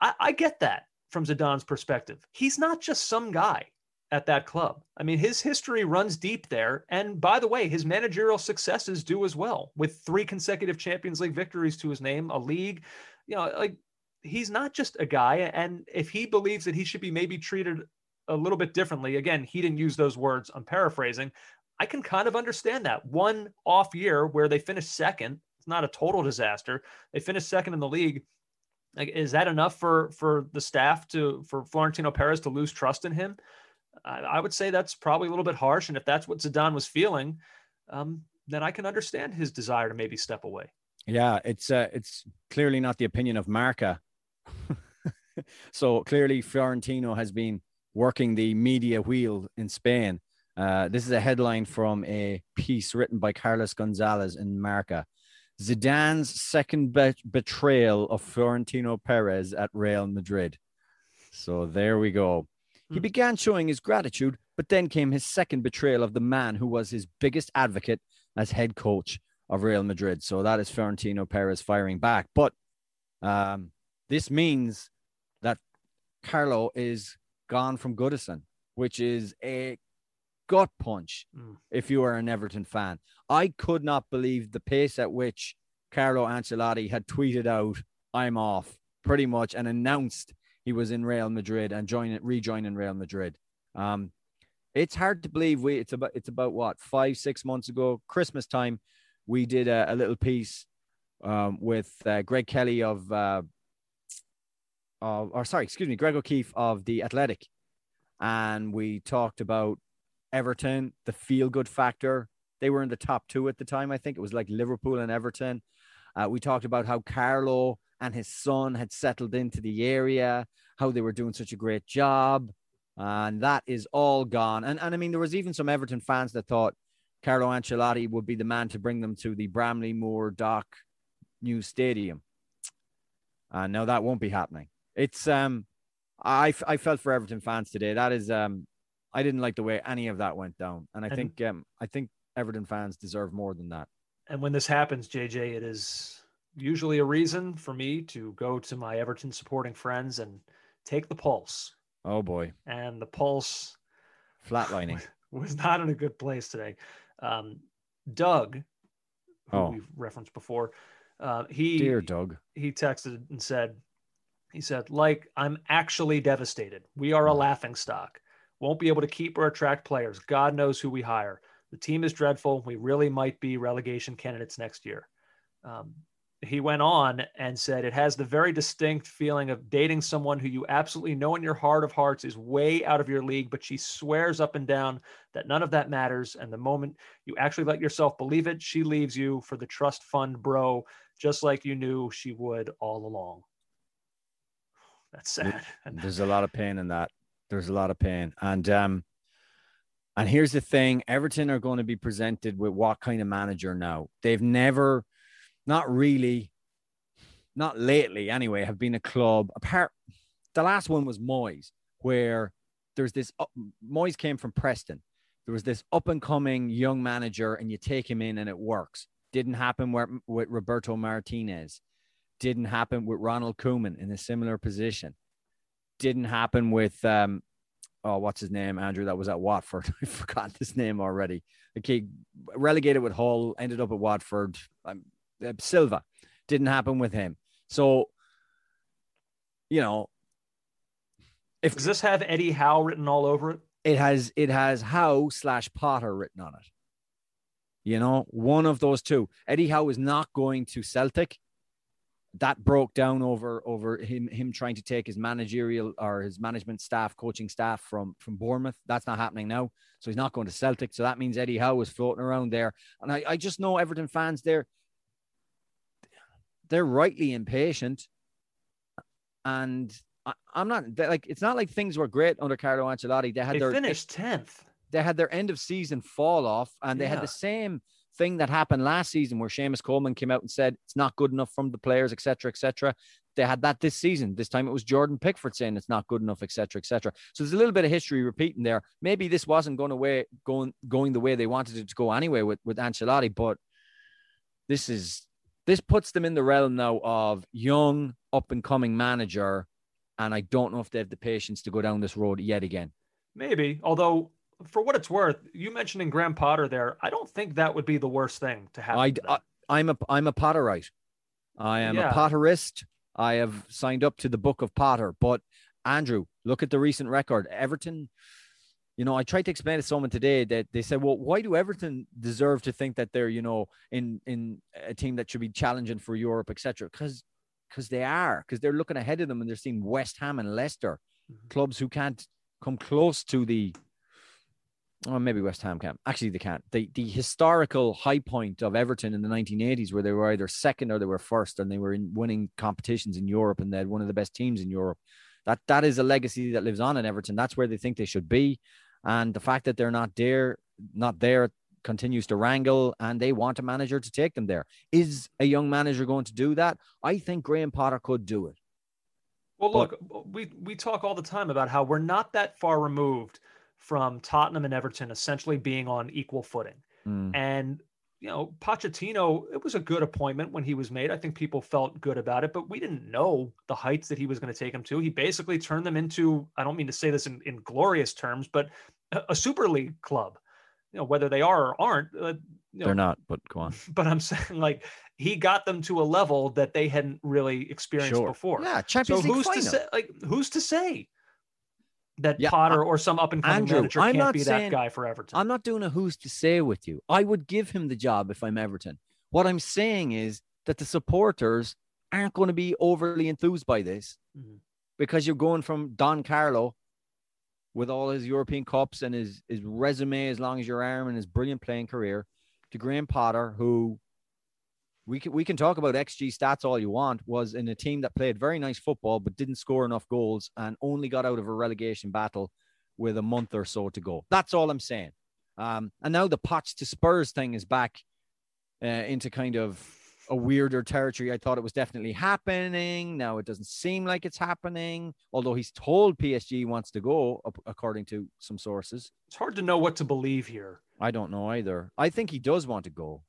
I, I get that from Zidane's perspective. He's not just some guy at that club. I mean, his history runs deep there. And by the way, his managerial successes do as well, with three consecutive Champions League victories to his name, a league. You know, like he's not just a guy. And if he believes that he should be maybe treated a little bit differently, again, he didn't use those words. I'm paraphrasing. I can kind of understand that. One off year where they finished second, it's not a total disaster. They finished second in the league. Like, is that enough for for the staff to for Florentino Perez to lose trust in him? I, I would say that's probably a little bit harsh. And if that's what Zidane was feeling, um, then I can understand his desire to maybe step away. Yeah, it's uh, it's clearly not the opinion of Marca. so clearly, Florentino has been working the media wheel in Spain. Uh, this is a headline from a piece written by Carlos Gonzalez in Marca. Zidane's second bet- betrayal of Florentino Perez at Real Madrid. So there we go. He Hmm. began showing his gratitude, but then came his second betrayal of the man who was his biggest advocate as head coach of Real Madrid. So that is Florentino Perez firing back. But um, this means that Carlo is gone from Goodison, which is a gut punch Mm. if you are an Everton fan. I could not believe the pace at which Carlo Ancelotti had tweeted out, I'm off, pretty much, and announced he was in Real Madrid and joining rejoining Real Madrid. Um, it's hard to believe we it's about it's about what five six months ago Christmas time we did a, a little piece um, with uh, Greg Kelly of uh, of or sorry excuse me Greg O'Keefe of the Athletic and we talked about Everton the feel good factor they were in the top two at the time I think it was like Liverpool and Everton uh, we talked about how Carlo and his son had settled into the area how they were doing such a great job and that is all gone. And and I mean, there was even some Everton fans that thought Carlo Ancelotti would be the man to bring them to the Bramley Moore Dock new stadium. And now that won't be happening. It's um, I I felt for Everton fans today. That is um, I didn't like the way any of that went down, and I And- think um, I think Everton fans deserve more than that. And when this happens, JJ, it is usually a reason for me to go to my Everton supporting friends and take the pulse. Oh boy, And the pulse flatlining. was not in a good place today. Um, Doug, who Oh. we've referenced before, uh, he Dear Doug. he texted and said, he said, like, I'm actually devastated. We are a laughing stock. Won't be able to keep or attract players. God knows who we hire. The team is dreadful. We really might be relegation candidates next year. Um, he went on and said, It has the very distinct feeling of dating someone who you absolutely know in your heart of hearts is way out of your league, but she swears up and down that none of that matters. And the moment you actually let yourself believe it, she leaves you for the trust fund bro, just like you knew she would all along. That's sad. And There's a lot of pain in that. There's a lot of pain. And um and here's the thing, Everton are going to be presented with what kind of manager now? They've never not really not lately anyway have been a club apart the last one was Moyes where there's this up, Moyes came from Preston. There was this up and coming young manager and you take him in and it works. Didn't happen with, with Roberto Martinez. Didn't happen with Ronald Koeman in a similar position didn't happen with um oh what's his name andrew that was at watford i forgot his name already okay relegated with hull ended up at watford um, uh, silva didn't happen with him so you know if Does this have Eddie Howe written all over it? it has it has Howe slash Potter written on it. You know, one of those two. Eddie Howe is not going to Celtic. That broke down over over him him trying to take his managerial or his management staff, coaching staff from from Bournemouth. That's not happening now. So he's not going to Celtic. So that means Eddie Howe is floating around there. And I, I just know Everton fans they're they're rightly impatient. And I, am not like it's not like things were great under Carlo Ancelotti. They had they their finished tenth. They had their end of season fall off, and they Yeah. had the same thing that happened last season where Seamus Coleman came out and said it's not good enough from the players, etc., etc. They had that this season. This time it was Jordan Pickford saying it's not good enough, etc., etc. So there's a little bit of history repeating there. Maybe this wasn't going away going going the way they wanted it to go anyway with with Ancelotti, but this is this puts them in the realm now of young up and coming manager, and I don't know if they have the patience to go down this road yet again. Maybe, although for what it's worth, you mentioning Graham Potter there, I don't think that would be the worst thing to happen. I, I, I'm a I'm a Potterite. I am Yeah. a Potterist. I have signed up to the Book of Potter. But Andrew, look at the recent record. Everton. You know, I tried to explain to someone today that they said, "Well, why do Everton deserve to think that they're, you know, in in a team that should be challenging for Europe, etc.? Because because they are, because they're looking ahead of them and they're seeing West Ham and Leicester, Mhm. clubs who can't come close to the Oh, maybe West Ham can. Actually, they can't. The the historical high point of Everton in the 1980s, where they were either second or they were first, and they were in winning competitions in Europe, and they had one of the best teams in Europe. That that is a legacy that lives on in Everton. That's where they think they should be, and the fact that they're not there, not there, continues to wrangle, and they want a manager to take them there. Is a young manager going to do that? I think Graham Potter could do it. Well, But- look, we we talk all the time about how we're not that far removed from Tottenham and Everton essentially being on equal footing. Mm. And you know, Pochettino, it was a good appointment when he was made. I think people felt good about it, but we didn't know the heights that he was going to take them to. He basically turned them into, I don't mean to say this in, in glorious terms, but a, a super league club. You know, whether they are or aren't, uh, you know, They're not, but go on. but I'm saying like he got them to a level that they hadn't really experienced Sure. before. Yeah, So Champions League who's to final. say like who's to say that Yeah, Potter or some up and coming manager I'm can't not be saying- that guy for Everton? I'm not doing a who's to say with you. I would give him the job if I'm Everton. What I'm saying is that the supporters aren't going to be overly enthused by this Mhm. because you're going from Don Carlo with all his European cups and his, his resume as long as your arm and his brilliant playing career to Graham Potter, who we can, we can talk about XG stats all you want, was in a team that played very nice football but didn't score enough goals and only got out of a relegation battle with a month or so to go. That's all I'm saying. Um, and now the Poch to Spurs thing is back uh, into kind of a weirder territory. I thought it was definitely happening. Now it doesn't seem like it's happening, although he's told PSG wants to go, according to some sources. it's hard to know what to believe here. I don't know either. I think he does want to go.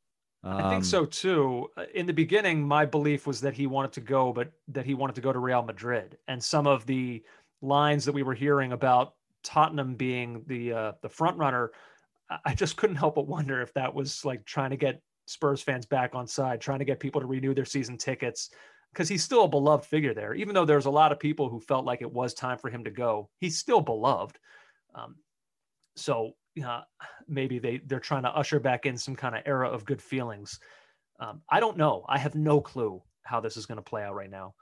I Um, think so too. Uh, In the beginning, my belief was that he wanted to go, but that he wanted to go to Real Madrid. And some of the lines that we were hearing about Tottenham being the uh, the front runner, I- I just couldn't help but wonder if that was like trying to get Spurs fans back on side, trying to get people to renew their season tickets, because he's still a beloved figure there. Even though there's a lot of people who felt like it was time for him to go, he's still beloved. Um, so uh, maybe they they're trying to usher back in some kind of era of good feelings. Um, I don't know. I have no clue how this is going to play out right now.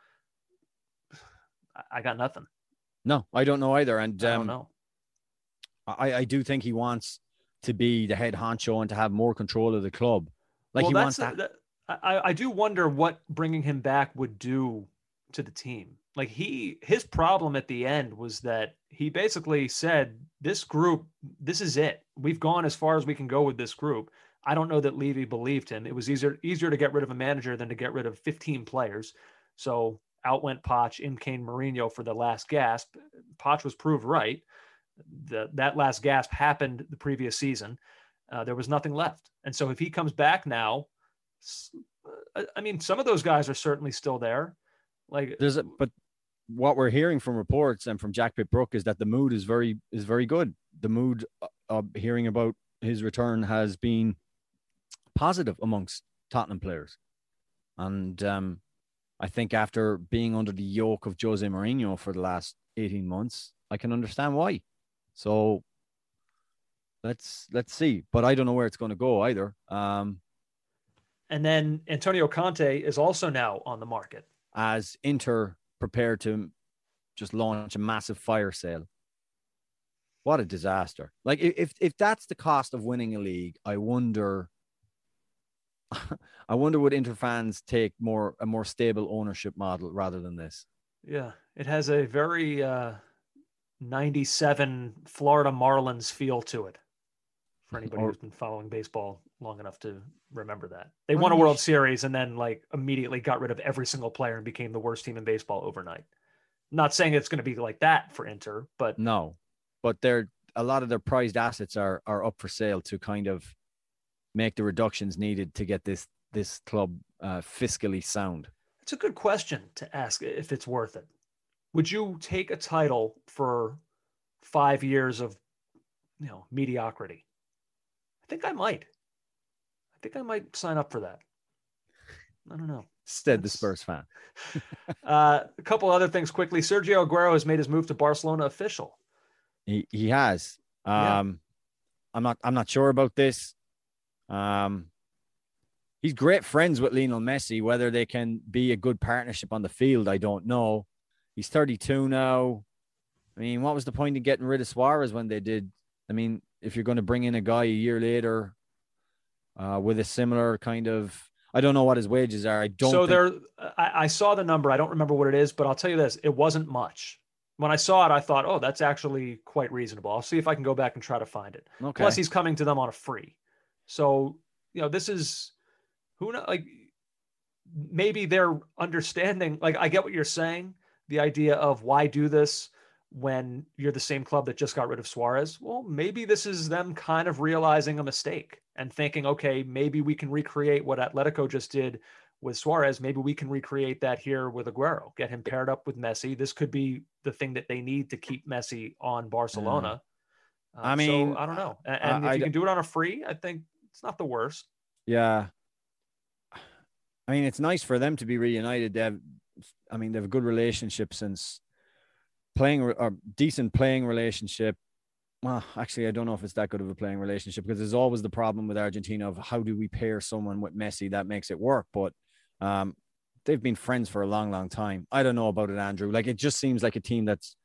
I- got nothing. No, I don't know either. And I don't um, know. I, I do think he wants to be the head honcho and to have more control of the club. Like well, he wants that. that- I, I do wonder what bringing him back would do to the team. Like he, his problem at the end was that he basically said, "This group, this is it. We've gone as far as we can go with this group." I don't know that Levy believed him. It was easier easier to get rid of a manager than to get rid of 15 players. So out went Poch, in came Mourinho for the last gasp. Poch was proved right. The, that last gasp happened the previous season. Uh, there was nothing left. And so if he comes back now, uh, I mean, some of those guys are certainly still there. Like, There's a, but what we're hearing from reports and from Jack Pitt-Brooke is that the mood is very is very good. The mood uh, of hearing about his return has been positive amongst Tottenham players, and um, I think after being under the yoke of Jose Mourinho for the last eighteen months, I can understand why. So let's let's see. But I don't know where it's going to go either. Um, And then Antonio Conte is also now on the market. as Inter prepare to just launch a massive fire sale. What a disaster! Like if if that's the cost of winning a league, I wonder. I wonder would Inter fans take more a more stable ownership model rather than this. Yeah, it has a very uh, 97 Florida Marlins feel to it. For anybody Or- who's been following baseball long enough to remember that. They won a World Series and then like immediately got rid of every single player and became the worst team in baseball overnight. Not saying it's going to be like that for Inter, but No, but they're a lot of their prized assets are are up for sale to kind of make the reductions needed to get this this club uh, fiscally sound. it's a good question to ask if it's worth it. Would you take a title for five years of you know mediocrity? I think I might. I think I might sign up for that. I don't know. Said the Spurs fan. Uh, a couple other things quickly. Sergio Aguero has made his move to Barcelona official. He he has. Yeah. Um, I'm not I'm not sure about this. Um, he's great friends with Lionel Messi. Whether they can be a good partnership on the field, I don't know. He's 32 now. I mean, what was the point of getting rid of Suarez when they did? I mean, if you're going to bring in a guy a year later uh, with a similar kind of, I don't know what his wages are. I don't. so think- there, I, I saw the number. I don't remember what it is, but I'll tell you this: it wasn't much. When I saw it, I thought, "Oh, that's actually quite reasonable." I'll see if I can go back and try to find it. okay. Plus, he's coming to them on a free. So, you know, this is who know like maybe they're understanding. Like, I get what you're saying. The idea of why do this when you're the same club that just got rid of Suarez. Well, maybe this is them kind of realizing a mistake and thinking, okay, maybe we can recreate what Atletico just did with Suarez. Maybe we can recreate that here with Aguero, get him paired up with Messi. This could be the thing that they need to keep Messi on Barcelona. I Um, mean, so I don't know. And, I- if I you can do it on a free, I think it's not the worst. Yeah. I mean, it's nice for them to be reunited. They have, I mean, they have a good relationship since playing or decent playing relationship. Well, actually, I don't know if it's that good of a playing relationship because there's always the problem with Argentina of how do we pair someone with Messi that makes it work. But um, they've been friends for a long, long time. I don't know about it, Andrew. Like, it just seems like a team that's.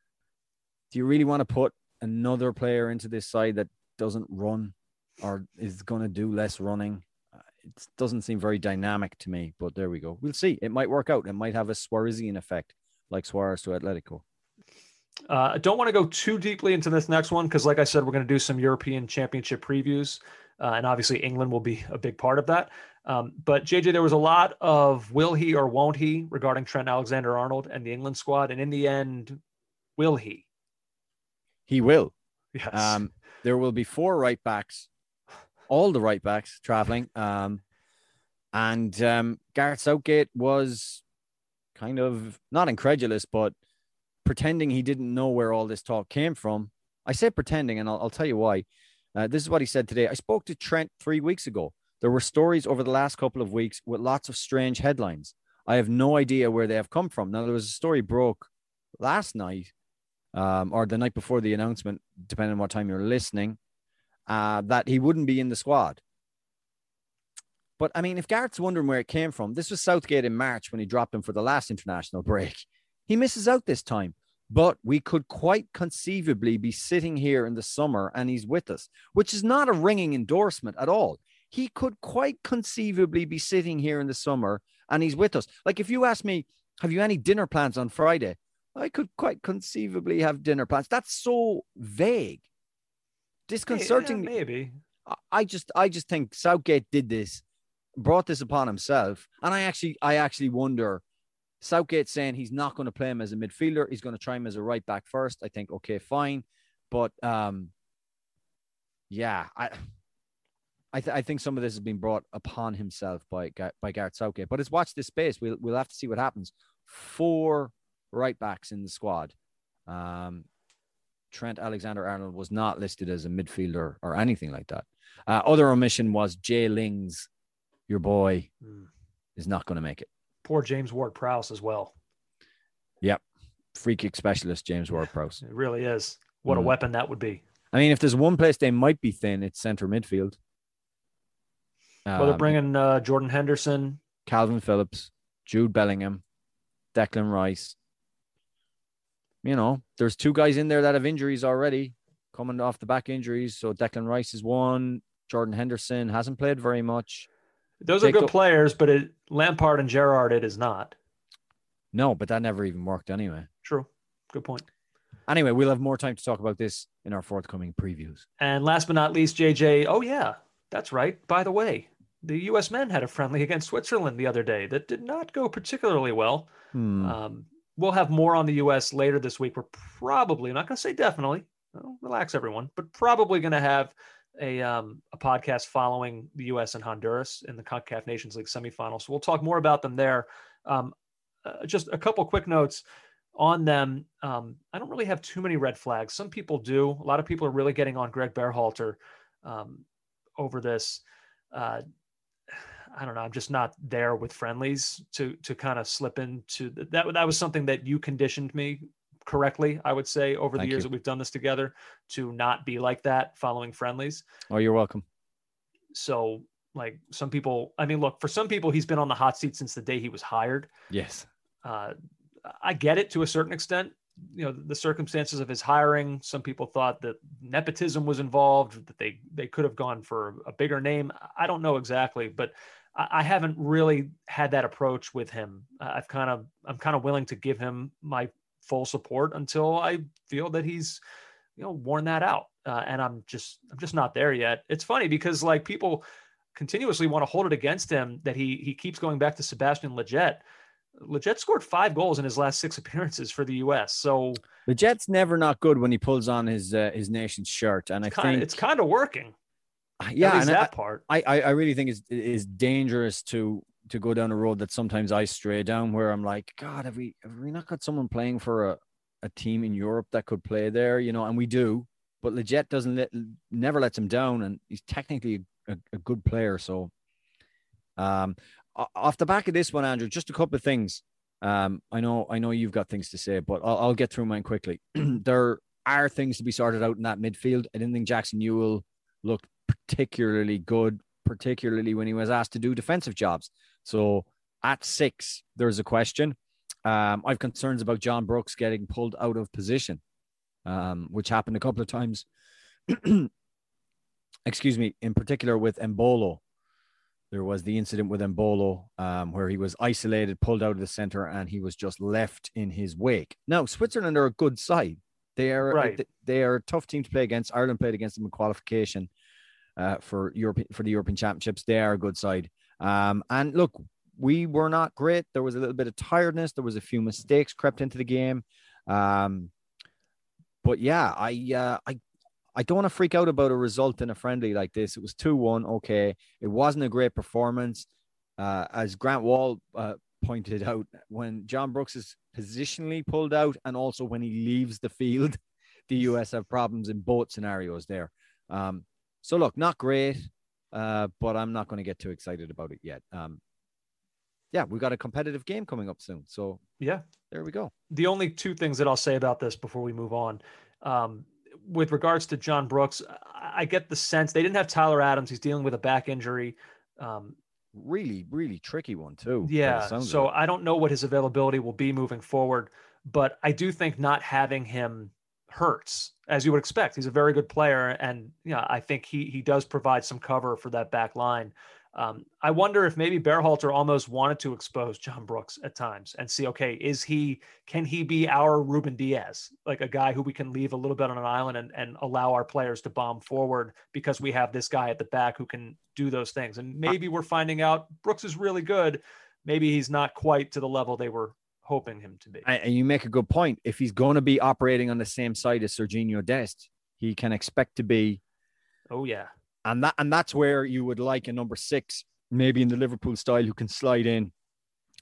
Do you really want to put another player into this side that doesn't run or is going to do less running? Uh, It doesn't seem very dynamic to me, but there we go. We'll see. It might work out. It might have a Suarezian effect, like Suarez to Atletico. Uh, I don't want to go too deeply into this next one because, like I said, we're going to do some European Championship previews, uh, and obviously England will be a big part of that. Um, but JJ, there was a lot of will he or won't he regarding Trent Alexander-Arnold and the England squad, and in the end, will he? He will. Yes. Um, there will be four right backs, all the right backs traveling. Um, and um, Gareth Southgate was kind of not incredulous, but pretending he didn't know where all this talk came from. I say pretending, and I'll, I'll tell you why. Uh, this is what he said today. I spoke to Trent three weeks ago. There were stories over the last couple of weeks with lots of strange headlines. I have no idea where they have come from. Now, there was a story broke last night um, or the night before the announcement, depending on what time you're listening, uh, that he wouldn't be in the squad. But I mean, if Gareth's wondering where it came from, this was Southgate in March when he dropped him for the last international break. He misses out this time, but we could quite conceivably be sitting here in the summer and he's with us, which is not a ringing endorsement at all. He could quite conceivably be sitting here in the summer and he's with us. Like if you ask me, have you any dinner plans on Friday? I could quite conceivably have dinner plans. That's so vague, disconcerting. Yeah, maybe. I- I just, I just think Southgate did this, brought this upon himself, and I actually, I actually wonder. Southgate saying he's not going to play him as a midfielder. He's going to try him as a right back first. I think okay, fine, but um, yeah, I, I, th- I think some of this has been brought upon himself by by Gareth Southgate. But it's watch this space. We'll we'll have to see what happens. Four right backs in the squad. Um, Trent Alexander Arnold was not listed as a midfielder or anything like that. Uh, other omission was Jay Lings, your boy, Hmm. is not going to make it. Poor James Ward Prowse as well. Yep. Free kick specialist James Ward Prowse. It really is. What a Mhm. weapon that would be. I mean, if there's one place they might be thin, it's center midfield. well, they're Um, bringing uh, Jordan Henderson. Kalvin Phillips, Jude Bellingham, Declan Rice. You know, there's two guys in there that have injuries already, coming off the back injuries. So Declan Rice is one. Jordan Henderson hasn't played very much. Those are good players, but it, Lampard and Gerrard, it is not. No, but that never even worked anyway. True. Good point. Anyway, we'll have more time to talk about this in our forthcoming previews. And last but not least, JJ. Oh, yeah, that's right. By the way, the U.S. men had a friendly against Switzerland the other day that did not go particularly well. Hmm. Um, we'll have more on the U.S. later this week. We're probably I'm not going to say definitely. Well, relax, everyone, but probably going to have a um, a podcast following the U.S. and Honduras in the Concacaf Nations League semifinals. So we'll talk more about them there. Um, uh, just a couple quick notes on them. Um, I don't really have too many red flags. Some people do. A lot of people are really getting on Greg Berhalter um, over this. Uh, I don't know. I'm just not there with friendlies to to kind of slip into th- that. That was something that you conditioned me correctly. I would say over the years you. that we've done this together to not be like that following friendlies. oh, you're welcome. So like some people, I mean, look for some people, he's been on the hot seat since the day he was hired. Yes. Uh, I get it to a certain extent. You know, the circumstances of his hiring. Some people thought that nepotism was involved, that they they could have gone for a bigger name. I don't know exactly, but I, I haven't really had that approach with him. I've kind of I'm kind of willing to give him my full support until I feel that he's you know worn that out, uh, and I'm just I'm just not there yet. It's funny because like people continuously want to hold it against him that he he keeps going back to Sebastian Lletget. Lletget scored five goals in his last six appearances for the U.S. So The Jet's never not good when he pulls on his uh, his nation's shirt, and I kind of think it's kind of working. yeah, and I- that part. I, I I really think is is dangerous to to go down a road that sometimes I stray down where I'm like, God, have we have we not got someone playing for a, a team in Europe that could play there? You know, and we do, but Lletget doesn't let never lets him down, and he's technically a, a good player. So, um, off the back of this one, Andrew, just a couple of things. Um, I know I know you've got things to say, but I'll, I'll get through mine quickly. there are things to be sorted out in that midfield. I didn't think Jackson Yueill looked particularly good, particularly when he was asked to do defensive jobs. So at six, there's a question. Um, I've concerns about John Brooks getting pulled out of position, um, which happened a couple of times. Excuse me, in particular with Embolo. There was the incident with Embolo um, where he was isolated, pulled out of the center, and he was just left in his wake. Now, Switzerland are a good side. They are Right. they are a tough team to play against. Ireland played against them in qualification uh, for Europe for the European Championships. They are a good side. Um, and look, we were not great. There was a little bit of tiredness. There was a few mistakes crept into the game. Um, but yeah, I uh, I I don't want to freak out about a result in a friendly like this. It was two one. Okay, it wasn't a great performance. Uh, as Grant Wahl uh, pointed out, when John Brooks is positionally pulled out, and also when he leaves the field, the US have problems in both scenarios there. Um, so look, not great, uh, but I'm not going to get too excited about it yet. Um, yeah, we got a competitive game coming up soon, so Yeah. there we go. the only two things that I'll say about this before we move on, um, with regards to John Brooks, I, get the sense they didn't have Tyler Adams. He's dealing with a back injury. Um, Really, really tricky one too. yeah, so it. I don't know what his availability will be moving forward, but I do think not having him hurts, as you would expect. He's a very good player, and yeah, I think he he does provide some cover for that back line. Um, I wonder if maybe Berhalter almost wanted to expose John Brooks at times and see, okay, is he can he be our Ruben Dias, like a guy who we can leave a little bit on an island and, and allow our players to bomb forward because we have this guy at the back who can do those things. And maybe we're finding out Brooks is really good. Maybe he's not quite to the level they were hoping him to be. And, you make a good point. If he's going to be operating on the same side as Serginho Dest, he can expect to be, Oh yeah. and that and that's where you would like a number six, maybe in the Liverpool style, who can slide in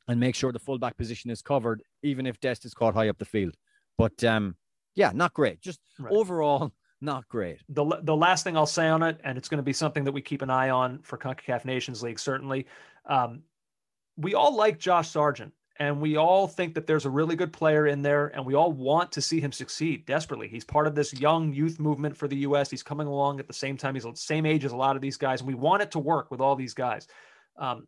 and make sure the fullback position is covered, even if Dest is caught high up the field. But um, yeah, not great. Just Right. overall, not great. the the last thing I'll say on it, and it's going to be something that we keep an eye on for Concacaf Nations League, certainly. Um, we all like Josh Sargent, and we all think that there's a really good player in there, and we all want to see him succeed desperately. He's part of this young youth movement for the U.S. He's coming along at the same time. He's the same age as a lot of these guys, and we want it to work with all these guys. Um,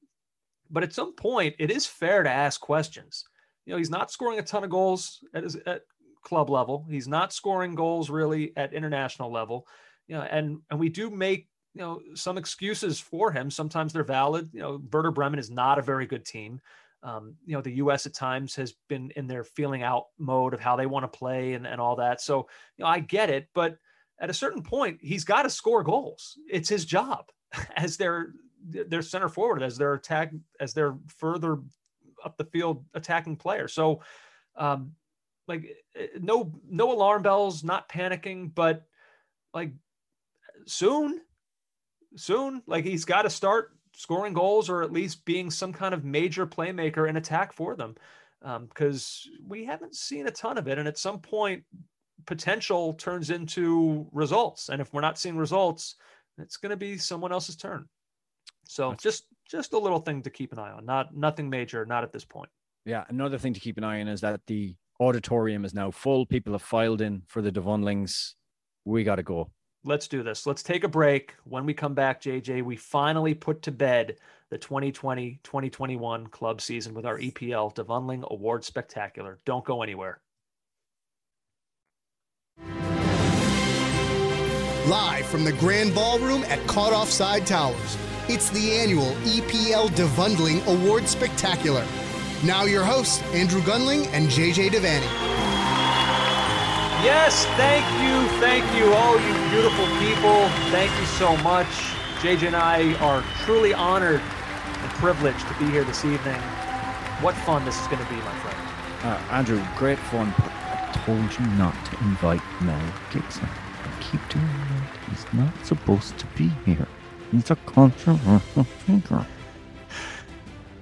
but at some point, it is fair to ask questions. You know, he's not scoring a ton of goals at, his, at club level. He's not scoring goals really at international level. You know, and and we do make you know some excuses for him. Sometimes they're valid. You know, Werder Bremen is not a very good team. Um, you know, the U.S. at times has been in their feeling out mode of how they want to play and, and all that. So, you know, I get it, but at a certain point, he's got to score goals. It's his job as their their center forward, as their attack, as their further up the field attacking player. So, um, like, eh, no no alarm bells, not panicking, but like soon, soon, like he's got to start scoring goals or at least being some kind of major playmaker in attack for them because um, we haven't seen a ton of it. And at some point, potential turns into results. And if we're not seeing results, it's going to be someone else's turn. So That's... just just a little thing to keep an eye on. Not nothing major, not at this point. Yeah, another thing to keep an eye on is that the auditorium is now full. People have filed in for the Devundlings. We got to go let's do this. Let's take a break. When we come back, JJ, we finally put to bed the 2020 2021 club season with our EPL Devundling Award Spectacular. Don't go anywhere. Live from the Grand Ballroom at Caught Offside Towers, it's the annual EPL Devundling Award Spectacular. Now, your hosts, Andrew Gunling and JJ Devaney. Yes, thank you, thank you, all you beautiful people. Thank you so much. JJ and I are truly honored and privileged to be here this evening. What fun this is going to be, my friend. Uh, Andrew, great fun. I told you not to invite Mel Gibson. I keep doing that. He's not supposed to be here. He's a controversial figure.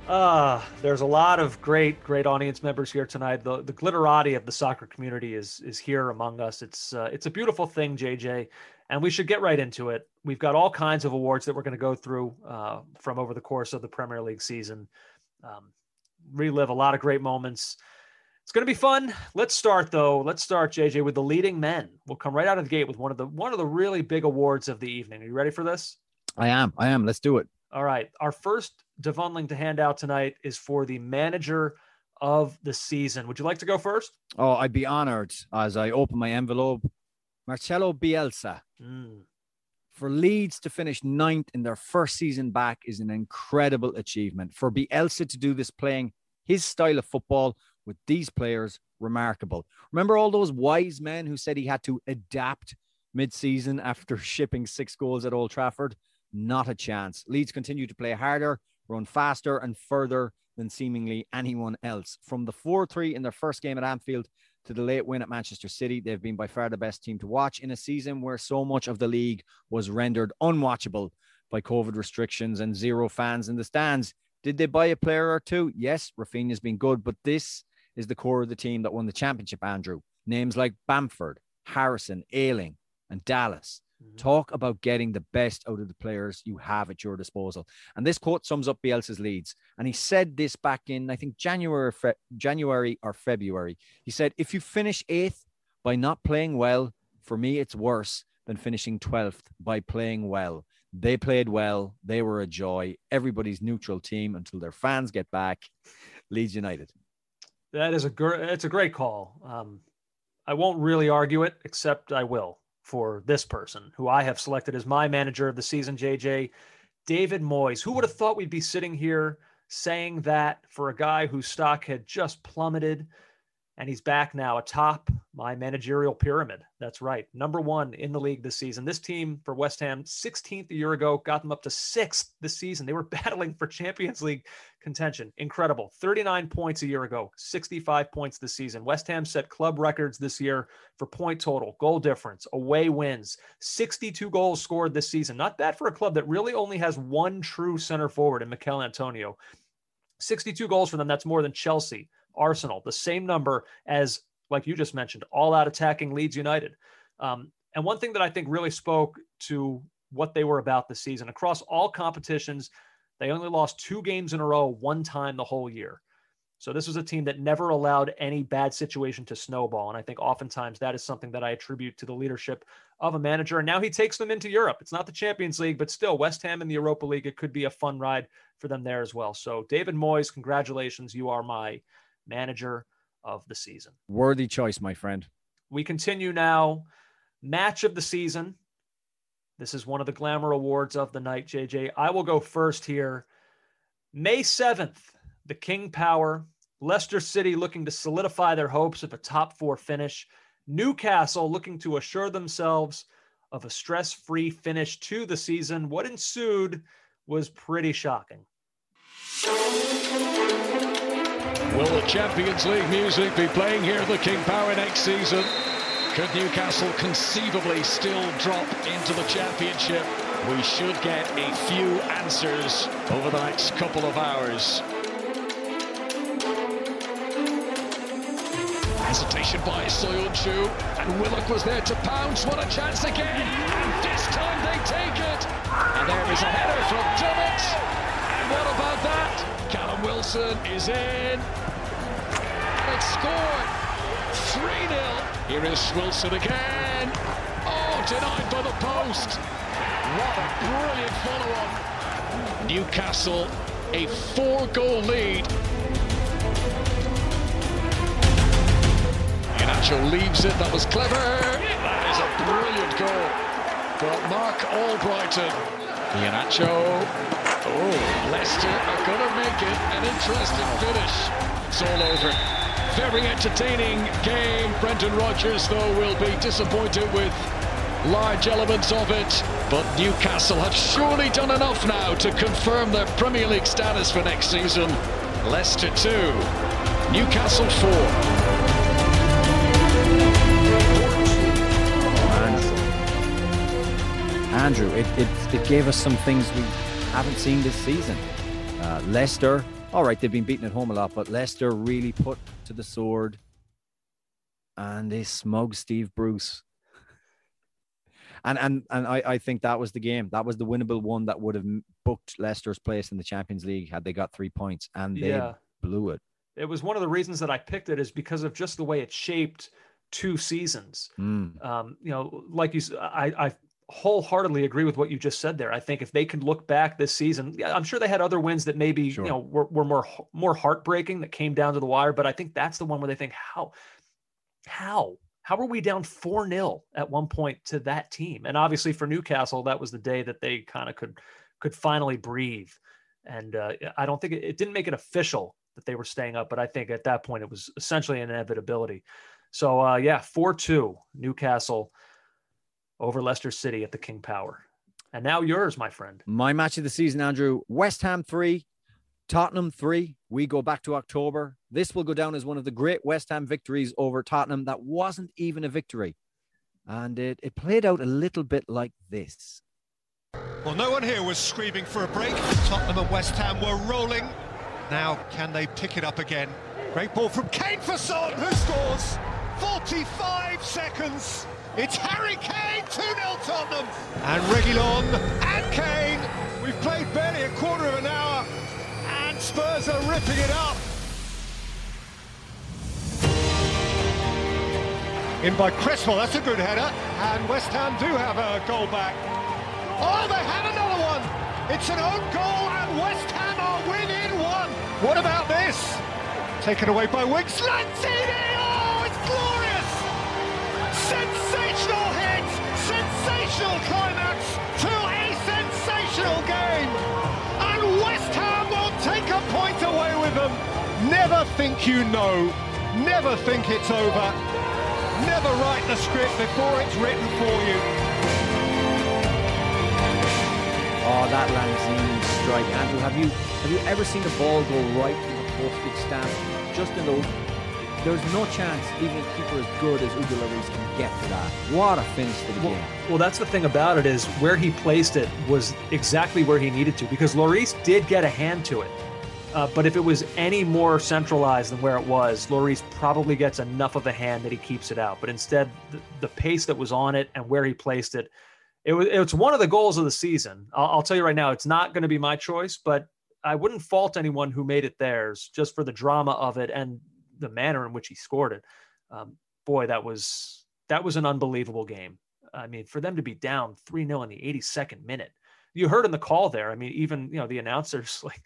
Uh, there's a lot of great, great audience members here tonight. The the glitterati of the soccer community is is here among us. It's uh, it's a beautiful thing, JJ, and we should get right into it. We've got all kinds of awards that we're going to go through uh, from over the course of the Premier League season. Um, relive a lot of great moments. It's going to be fun. Let's start though. Let's start, JJ, with the leading men. We'll come right out of the gate with one of the one of the really big awards of the evening. Are you ready for this? I am. I am. Let's do it. All right. Our first Devundling to hand out tonight is for the manager of the season. Would you like to go first? Oh, I'd be honored as I open my envelope. Marcelo Bielsa. Mm. For Leeds to finish ninth in their first season back is an incredible achievement. For Bielsa to do this playing his style of football with these players, remarkable. Remember all those wise men who said he had to adapt mid-season after shipping six goals at Old Trafford? Not a chance. Leeds continue to play harder, run faster, and further than seemingly anyone else. From the 4 3 in their first game at Anfield to the late win at Manchester City, they've been by far the best team to watch in a season where so much of the league was rendered unwatchable by COVID restrictions and zero fans in the stands. Did they buy a player or two? Yes, Raphinha's been good, but this is the core of the team that won the championship, Andrew. Names like Bamford, Harrison, Ayling, and Dallas. Mm-hmm. Talk about getting the best out of the players you have at your disposal. And this quote sums up Bielsa's Leeds. And he said this back in, I think, January, Fe- January or February. He said, if you finish eighth by not playing well, for me, it's worse than finishing 12th by playing well. They played well. They were a joy. Everybody's neutral team until their fans get back. Leeds United. That is a gr- it's a great call. Um, I won't really argue it, except I will for this person who I have selected as my manager of the season, JJ, David Moyes. Who would have thought we'd be sitting here saying that for a guy whose stock had just plummeted and he's back now atop my managerial pyramid. That's right. Number one in the league this season. This team for West Ham, 16th a year ago, got them up to sixth this season. They were battling for Champions League contention. Incredible. 39 points a year ago, 65 points this season. West Ham set club records this year for point total, goal difference, away wins, 62 goals scored this season. Not bad for a club that really only has one true center forward in Michail Antonio. 62 goals for them. That's more than Chelsea, Arsenal, the same number as, like you just mentioned, all out attacking Leeds United. Um, and one thing that I think really spoke to what they were about this season across all competitions, they only lost two games in a row one time the whole year. So this was a team that never allowed any bad situation to snowball. And I think oftentimes that is something that I attribute to the leadership of a manager. And now he takes them into Europe. It's not the Champions League, but still West Ham in the Europa League. It could be a fun ride for them there as well. So David Moyes, congratulations. You are my manager of the season. Worthy choice, my friend. We continue now. Match of the season. This is one of the glamour awards of the night, JJ. I will go first here. May 7th, the King Power, Leicester City looking to solidify their hopes of a top four finish, Newcastle looking to assure themselves of a stress free finish to the season. What ensued was pretty shocking. Will the Champions League music be playing here at the King Power next season? Could Newcastle conceivably still drop into the Championship? We should get a few answers over the next couple of hours. Hesitation by Soyuncu, and Willock was there to pounce. What a chance again! And this time they take it. And there is a header from Dummett. And what about Wilson is in. It's scored. 3-0. Here is Wilson again. Oh, denied by the post. What a brilliant follow-on. Newcastle, a four-goal lead. Iheanacho leaves it. That was clever. That is a brilliant goal. But Marc Albrighton. Iheanacho. Oh, Leicester are going to make it an interesting finish. It's all over. Very entertaining game. Brendan Rodgers, though, will be disappointed with large elements of it. But Newcastle have surely done enough now to confirm their Premier League status for next season. Leicester 2, Newcastle 4. Andrew, it, it, it gave us some things we haven't seen this season. Uh, Leicester, all right, they've been beaten at home a lot, but Leicester really put to the sword and they smug Steve Bruce. And and and I, I think that was the game. That was the winnable one that would have booked Leicester's place in the Champions League had they got three points, and they Yeah. blew it. It was one of the reasons that I picked it is because of just the way it shaped two seasons. Mm. Um, you know, like you, I, I wholeheartedly agree with what you just said there. I think if they can look back this season, I'm sure they had other wins that maybe Sure. you know were, were more more heartbreaking that came down to the wire. But I think that's the one where they think how how how were we down 4 0 at one point to that team? And obviously for Newcastle, that was the day that they kind of could could finally breathe. And uh, I don't think it, it didn't make it official that they were staying up, but I think at that point it was essentially an inevitability. So uh, yeah, four two Newcastle over Leicester City at the King Power. And now yours, my friend. My match of the season, Andrew. West Ham three, Tottenham three. We go back to October. This will go down as one of the great West Ham victories over Tottenham. That wasn't even a victory. And it, it played out a little bit like this. Well, no one here was screaming for a break. Tottenham and West Ham were rolling. Now, can they pick it up again? Great ball from Kane for Son, who scores 45 seconds. It's Harry Kane, 2-0 Tottenham. And Reguilon and Kane. We've played barely a quarter of an hour, and Spurs are ripping it up. In by Cresswell, that's a good header. And West Ham do have a goal back. Oh, they had another one. It's an own goal, and West Ham are winning one. What about this? Taken away by Wicks. Lanzini! Sensational hit! Sensational climax to a sensational game! And West Ham will take a point away with them. Never think you know. Never think it's over. Never write the script before it's written for you. Oh, that Lanzini strike, Andrew. Have you have you ever seen the ball go right in the postage stamp? Just in those. There's no chance even a keeper as good as Hugo Lloris can get to that. What a finish to the Well, game. well, that's the thing about it is where he placed it was exactly where he needed to because Lloris did get a hand to it. Uh, but if it was any more centralized than where it was, Lloris probably gets enough of a hand that he keeps it out. But instead, the, the pace that was on it and where he placed it, it was it's one of the goals of the season. I'll, I'll tell you right now, it's not going to be my choice, but I wouldn't fault anyone who made it theirs just for the drama of it and the manner in which he scored it. Um, boy, that was that was an unbelievable game. I mean, for them to be down 3 0 in the 82nd minute, you heard in the call there. I mean, even, you know, the announcers, like,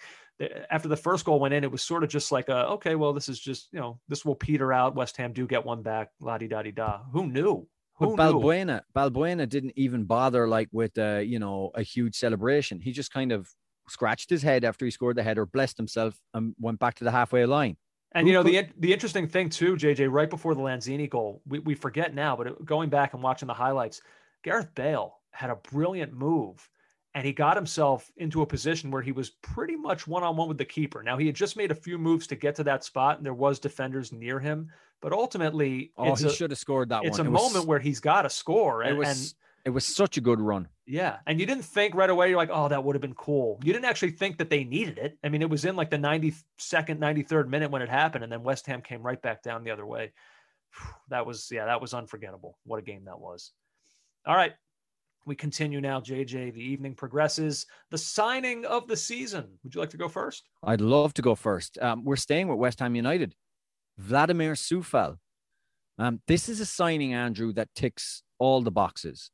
after the first goal went in, it was sort of just like, a, okay, well, this is just, you know, this will peter out. West Ham do get one back, la di da di da. Who knew? Who but Balbuena, Balbuena didn't even bother like with, uh, you know, a huge celebration. He just kind of scratched his head after he scored the header, blessed himself, and went back to the halfway line. And you know the the interesting thing too, JJ, right before the Lanzini goal, we, we forget now, but it, going back and watching the highlights, Gareth Bale had a brilliant move, and he got himself into a position where he was pretty much one on one with the keeper. Now he had just made a few moves to get to that spot, and there was defenders near him, but ultimately, oh, he a, should have scored that. It's one. a it moment was, where he's got to score, and, it was, and it was such a good run. Yeah. And you didn't think right away, you're like, oh, that would have been cool. You didn't actually think that they needed it. I mean, it was in like the 92nd, 93rd minute when it happened. And then West Ham came right back down the other way. That was, yeah, that was unforgettable. What a game that was. All right. We continue now, JJ. The evening progresses. The signing of the season. Would you like to go first? I'd love to go first. Um, we're staying with West Ham United. Vladimir Coufal. Um, this is a signing, Andrew, that ticks all the boxes.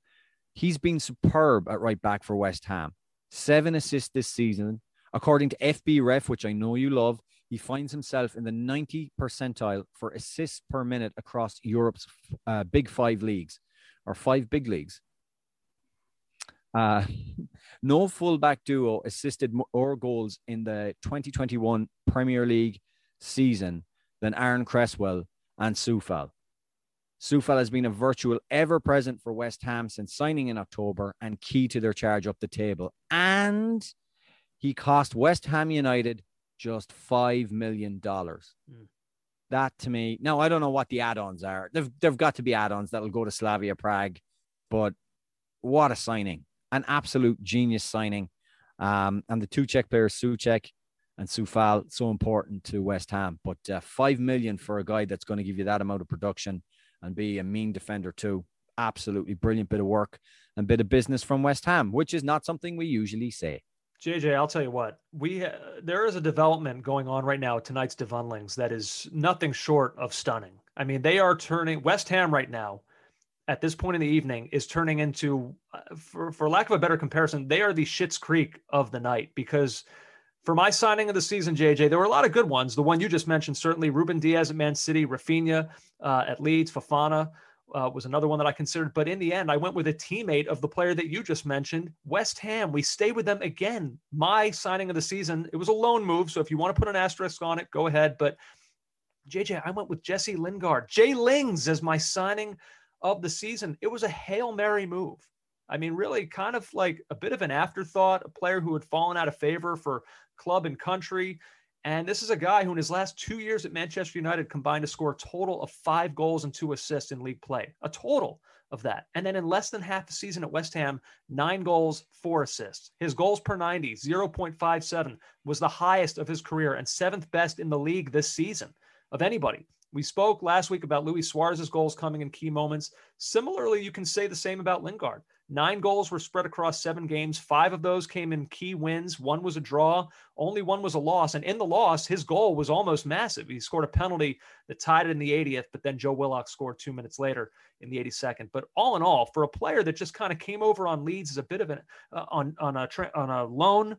He's been superb at right back for West Ham. Seven assists this season. According to FBref, which I know you love, he finds himself in the 90 percentile for assists per minute across Europe's uh, big five leagues or five big leagues. Uh, no fullback duo assisted more goals in the 2021 Premier League season than Aaron Cresswell and Coufal. Coufal has been a virtual ever present for West Ham since signing in October and key to their charge up the table. And he cost West Ham United just $5 million. Mm. That to me, now I don't know what the add ons are. They've, they've got to be add ons that'll go to Slavia Prague, but what a signing! An absolute genius signing. Um, and the two Czech players, Souček and Coufal, so important to West Ham. But uh, five million for a guy that's going to give you that amount of production and be a mean defender too. Absolutely brilliant bit of work and bit of business from West Ham, which is not something we usually say. JJ, I'll tell you what. We uh, there is a development going on right now tonight's Devundlings that is nothing short of stunning. I mean, they are turning West Ham right now. At this point in the evening, is turning into, uh, for for lack of a better comparison, they are the Schitt's Creek of the night because for my signing of the season, JJ, there were a lot of good ones. The one you just mentioned, certainly Ruben Dias at Man City, Raphinha uh, at Leeds, Fofana uh, was another one that I considered. But in the end, I went with a teammate of the player that you just mentioned, West Ham. We stay with them again. My signing of the season, it was a loan move. So if you want to put an asterisk on it, go ahead. But JJ, I went with Jesse Lingard. Jay Lings as my signing of the season. It was a Hail Mary move. I mean, really kind of like a bit of an afterthought, a player who had fallen out of favor for club and country. And this is a guy who, in his last two years at Manchester United, combined to score a total of five goals and two assists in league play. A total of that. And then in less than half the season at West Ham, nine goals, four assists. His goals per 90, 0.57, was the highest of his career and seventh best in the league this season of anybody. We spoke last week about Luis Suarez's goals coming in key moments. Similarly, you can say the same about Lingard. Nine goals were spread across seven games. Five of those came in key wins. One was a draw. Only one was a loss. And in the loss, his goal was almost massive. He scored a penalty that tied it in the 80th, but then Joe Willock scored two minutes later in the 82nd. But all in all, for a player that just kind of came over on Leeds as a bit of an uh, on on a on a loan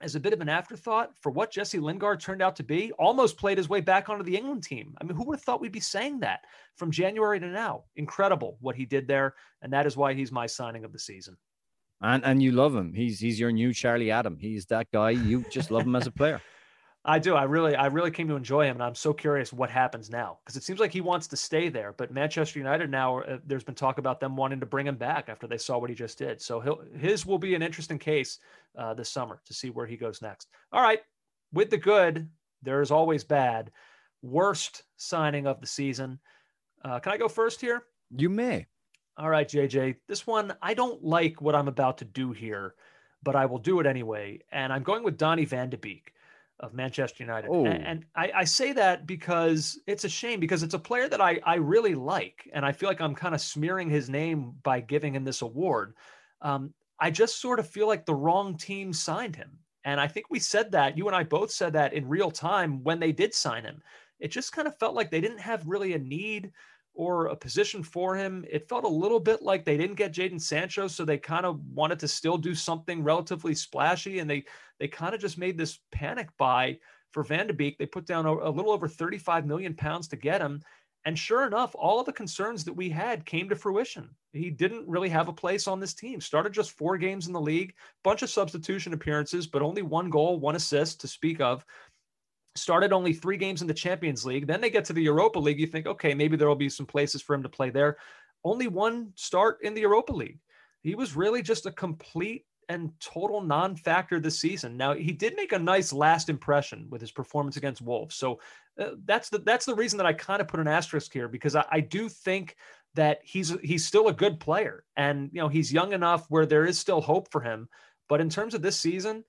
as a bit of an afterthought for what Jesse Lingard turned out to be, almost played his way back onto the England team. I mean, who would have thought we'd be saying that from January to now? Incredible what he did there, and that is why he's my signing of the season. And and you love him. He's he's your new Charlie Adam. He's that guy. You just love him as a player. I do. I really, I really came to enjoy him, and I'm so curious what happens now because it seems like he wants to stay there. But Manchester United now, uh, there's been talk about them wanting to bring him back after they saw what he just did. So he'll, his will be an interesting case uh, this summer to see where he goes next. All right, with the good, there is always bad. Worst signing of the season. Uh, can I go first here? You may. All right, JJ. This one, I don't like what I'm about to do here, but I will do it anyway. And I'm going with Donny Van de Beek of Manchester United. Oh. And, and I, I, say that because it's a shame because it's a player that I, I really like. And I feel like I'm kind of smearing his name by giving him this award. Um, I just sort of feel like the wrong team signed him. And I think we said that, you and I both said that in real time when they did sign him. It just kind of felt like they didn't have really a need or a position for him. It felt a little bit like they didn't get Jadon Sancho, so they kind of wanted to still do something relatively splashy, and they they kind of just made this panic buy for Van de Beek. They put down a, a little over 35 million pounds to get him. And sure enough, all of the concerns that we had came to fruition. He didn't really have a place on this team. Started just four games in the league, bunch of substitution appearances, but only one goal, one assist to speak of. Started only three games in the Champions League. Then they get to the Europa League. You think, okay, maybe there will be some places for him to play there. Only one start in the Europa League. He was really just a complete and total non-factor this season. Now he did make a nice last impression with his performance against Wolves. So uh, that's the that's the reason that I kind of put an asterisk here because I, I do think that he's he's still a good player and you know he's young enough where there is still hope for him. But in terms of this season,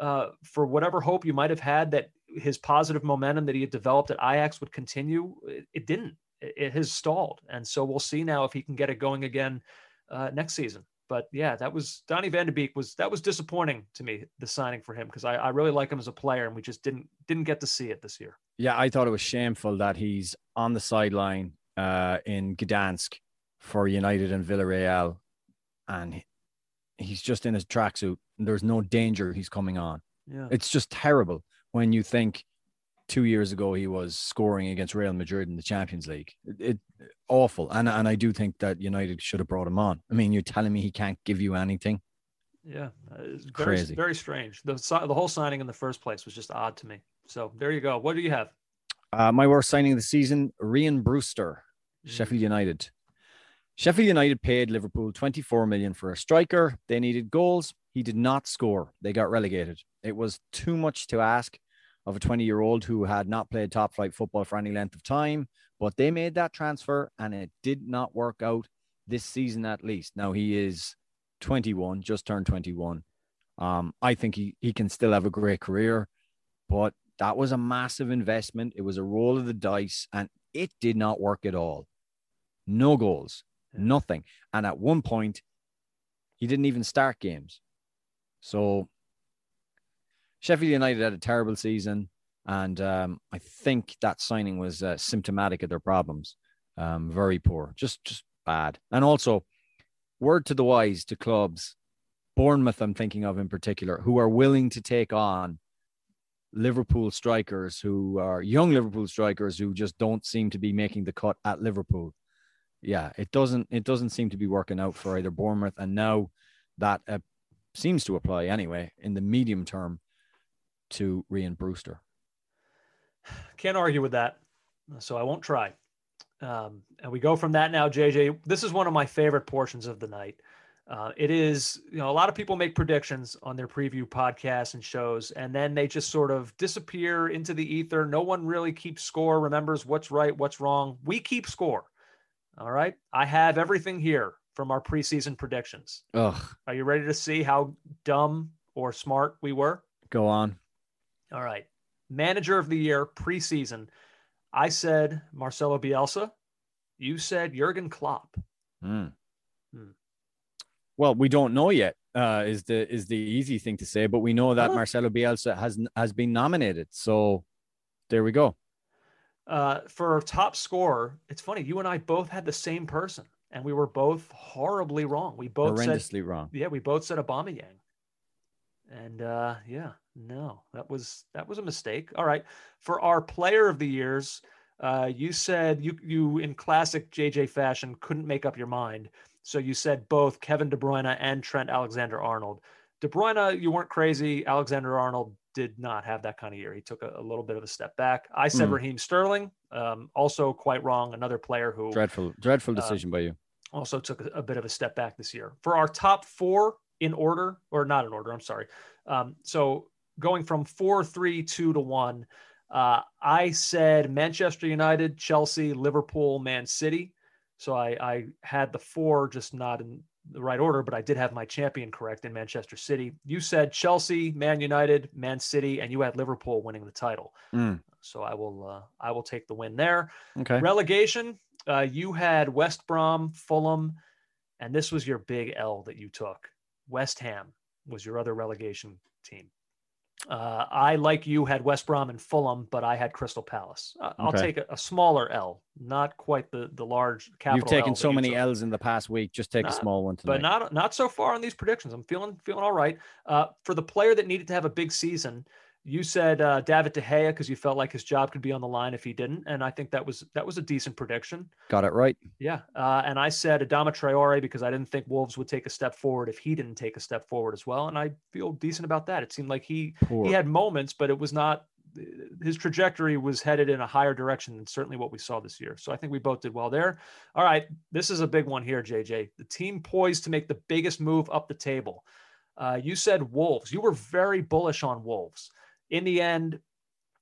uh, for whatever hope you might have had that his positive momentum that he had developed at Ajax would continue, it, it didn't. It, it, has stalled, and so we'll see now if he can get it going again uh, next season but yeah, that was Donny Van de Beek was that was disappointing to me the signing for him because I, I really like him as a player and we just didn't didn't get to see it this year. Yeah, I thought it was shameful that he's on the sideline uh, in Gdansk for United and Villarreal, and he's just in his tracksuit. There's no danger he's coming on. Yeah, it's just terrible when you think two years ago he was scoring against Real Madrid in the Champions League. It, it, awful, and and I do think that United should have brought him on. I mean, you're telling me he can't give you anything? Yeah, it's very, crazy, very strange. The the whole signing in the first place was just odd to me. So there you go. What do you have? Uh, my worst signing of the season: Rhian Brewster, mm. Sheffield United. Sheffield United paid Liverpool 24 million for a striker. They needed goals. He did not score. They got relegated. It was too much to ask of a 20 year old who had not played top flight football for any length of time. But they made that transfer and it did not work out this season at least. Now he is 21, just turned 21. Um, I think he, he can still have a great career, but that was a massive investment. It was a roll of the dice and it did not work at all. No goals, nothing. And at one point, he didn't even start games. So Sheffield United had a terrible season, and um, I think that signing was uh, symptomatic of their problems. Um, very poor, just just bad. And also, word to the wise to clubs, Bournemouth, I'm thinking of in particular, who are willing to take on Liverpool strikers who are young Liverpool strikers who just don't seem to be making the cut at Liverpool. Yeah, it doesn't it doesn't seem to be working out for either Bournemouth and now that uh, seems to apply anyway in the medium term to Rhian Brewster. Can't argue with that. So I won't try. Um, and we go from that now, JJ. This is one of my favorite portions of the night. Uh, it is, you know, a lot of people make predictions on their preview podcasts and shows, and then they just sort of disappear into the ether. No one really keeps score, remembers what's right, what's wrong. We keep score. All right. I have everything here from our preseason predictions. Ugh. Are you ready to see how dumb or smart we were? Go on. All right. Manager of the year preseason. I said Marcelo Bielsa. You said Jurgen Klopp. Mm. Hmm. Well, we don't know yet. Uh, is the is the easy thing to say, but we know that Marcelo Bielsa has has been nominated. So there we go. Uh, for top scorer, it's funny. You and I both had the same person, and we were both horribly wrong. We both horrendously said, wrong. Yeah, we both said Aubameyang. And uh, yeah, no, that was that was a mistake. All right, for our player of the years, uh, you said you you in classic JJ fashion couldn't make up your mind, so you said both Kevin De Bruyne and Trent Alexander Arnold. De Bruyne, you weren't crazy. Alexander Arnold did not have that kind of year. He took a, a little bit of a step back. I said mm. Raheem Sterling, um, also quite wrong. Another player who dreadful, dreadful uh, decision uh, by you. Also took a, a, bit of a step back this year. For our top four, in order or not in order. I'm sorry. Um, so going from four, three, two to one, uh, I said Manchester United, Chelsea, Liverpool, Man City. So I, I had the four, just not in the right order, but I did have my champion correct in Manchester City. You said Chelsea, Man United, Man City, and you had Liverpool winning the title. Mm. So I will uh, I will take the win there. Okay. Relegation, uh, you had West Brom, Fulham, and this was your big L that you took. West Ham was your other relegation team. Uh, I, like you, had West Brom and Fulham, but I had Crystal Palace. Uh, I'll Okay. take a, a smaller L, not quite the the large capital. You've taken L so many took. L's in the past week. Just take a small one tonight. but not not so far on these predictions. I'm feeling feeling all right. Uh, for the player that needed to have a big season, you said uh, David De Gea because you felt like his job could be on the line if he didn't, and I think that was that was a decent prediction. Got it right. Yeah, uh, and I said Adama Traore because I didn't think Wolves would take a step forward if he didn't take a step forward as well, and I feel decent about that. It seemed like he Poor. he had moments, but it was not his trajectory was headed in a higher direction than certainly what we saw this year. So I think we both did well there. All right, this is a big one here, JJ. The team poised to make the biggest move up the table. Uh, you said Wolves. You were very bullish on Wolves. In the end,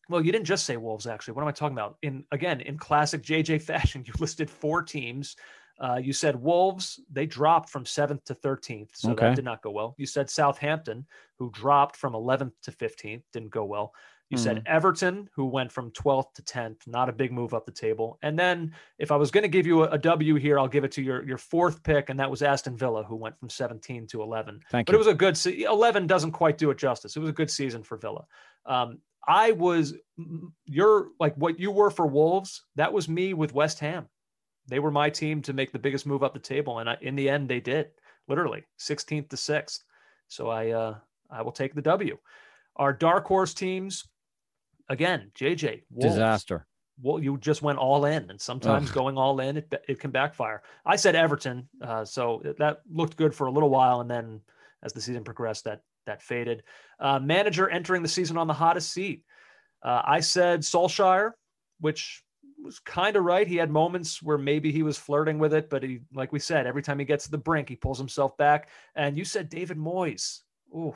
well, you didn't just say Wolves. Actually, what am I talking about? In again, in classic JJ fashion, you listed four teams. Uh, you said Wolves, they dropped from seventh to 13th. So Okay. that did not go well. You said Southampton, who dropped from 11th to 15th, didn't go well. You said Everton, who went from 12th to 10th, not a big move up the table. And then if I was going to give you a, a W here, I'll give it to your, your fourth pick, and that was Aston Villa, who went from 17 to 11. Thank but you. it was a good se- 11 doesn't quite do it justice. It was a good season for Villa. Um, I was you're like what you were for Wolves. That was me with West Ham. They were my team to make the biggest move up the table, and I, in the end, they did. Literally 16th to sixth. So I uh, I will take the W. Our dark horse teams, again, JJ Wolves. Disaster. Well, you just went all in, and sometimes Ugh. going all in, it, it can backfire. I said Everton, uh, so that looked good for a little while, and then as the season progressed, that that faded. Uh, manager entering the season on the hottest seat. Uh, I said Solskjaer, which was kind of right. He had moments where maybe he was flirting with it, but he, like we said, every time he gets to the brink, he pulls himself back. And you said David Moyes. Ooh,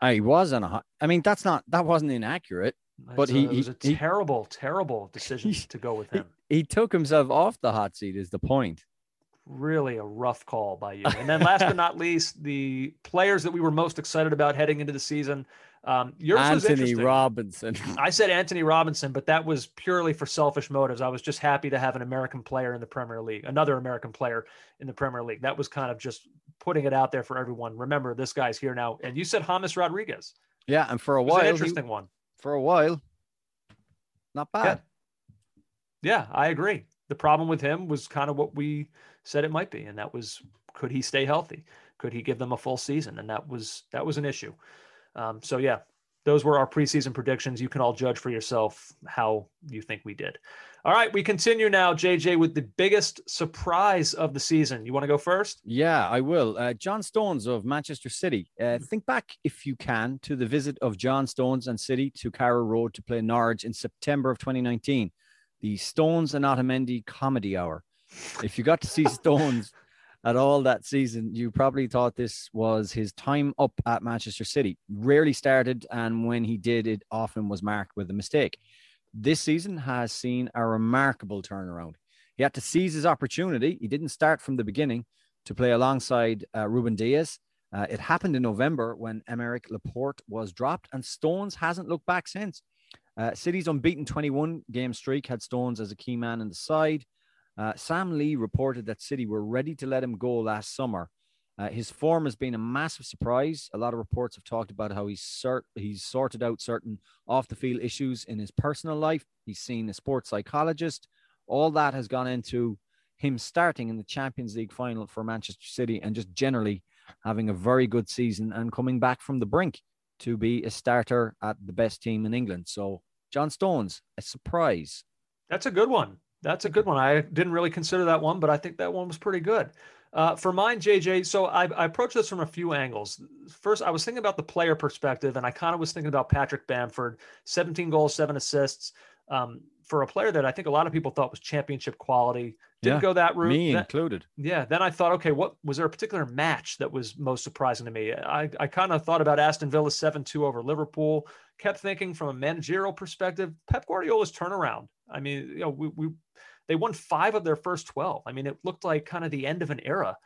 I was on a hot. I mean, that's not that wasn't inaccurate. But a- he- it was a he- he- terrible, terrible decision He- to go with him. he took himself off the hot seat. Is the point? really a rough call by you. And then last but not least, the players that we were most excited about heading into the season. Um, yours Antonee interesting. Robinson. I said Antonee Robinson, but that was purely for selfish motives. I was just happy to have an American player in the Premier League, another American player in the Premier League. That was kind of just putting it out there for everyone. Remember, this guy's here now. And you said James Rodriguez. yeah, and for a It was while, an he- interesting one. For a while, not bad. Yeah, I agree. The problem with him was kind of what we said it might be, and that was could he stay healthy? Could he give them a full season? And that was that was an issue. Um, so yeah, those were our preseason predictions. You can all judge for yourself how you think we did. All right, we continue now, JJ, with the biggest surprise of the season. You want to go first? Yeah, I will. Uh, John Stones of Manchester City. Uh, think back, if you can, to the visit of John Stones and City to Carrow Road to play Norwich in September of 2019, the Stones and Otamendi Comedy Hour. If you got to see Stones at all that season, you probably thought this was his time up at Manchester City. Rarely started, and when he did, it often was marked with a mistake. This season has seen a remarkable turnaround. He had to seize his opportunity. He didn't start from the beginning to play alongside uh, Ruben Dias. Uh, it happened in November when Aymeric Laporte was dropped, and Stones hasn't looked back since. Uh, City's unbeaten 21 game streak had Stones as a key man in the side. Uh, Sam Lee reported that City were ready to let him go last summer. Uh, his form has been a massive surprise. A lot of reports have talked about how he's cert- he's sorted out certain off the field issues in his personal life. He's seen a sports psychologist. All that has gone into him starting in the Champions League final for Manchester City and just generally having a very good season and coming back from the brink to be a starter at the best team in England. So, John Stones, a surprise. That's a good one. That's a good one. I didn't really consider that one, but I think that one was pretty good. Uh, for mine, JJ, so I, I approached this from a few angles. First, I was thinking about the player perspective, and I kind of was thinking about Patrick Bamford, 17 goals, seven assists. Um, for a player that I think a lot of people thought was championship quality, didn't Yeah, go that route. Me Then- included. yeah. Then I thought, okay, what was there a particular match that was most surprising to me? I, I kind of thought about Aston Villa's 7 2 over Liverpool, kept thinking from a managerial perspective, Pep Guardiola's turnaround. I mean, you know, we, we they won five of their first 12. I mean, it looked like kind of the end of an era.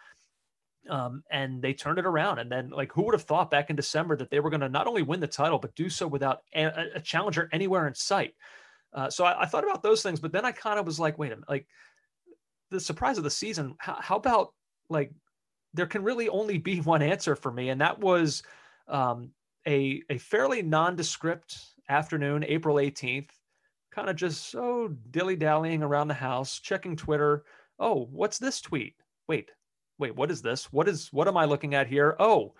Um, and they turned it around. And then, like, who would have thought back in December that they were going to not only win the title, but do so without a, a challenger anywhere in sight? Uh, so I, I thought about those things, but then I kind of was like, wait a minute, like, the surprise of the season. How, how about like there can really only be one answer for me, and that was um, a, a fairly nondescript afternoon, April 18th, kind of just so dilly dallying around the house, checking Twitter. Oh, what's this tweet? Wait, wait, what is this? What is what am I looking at here? Oh,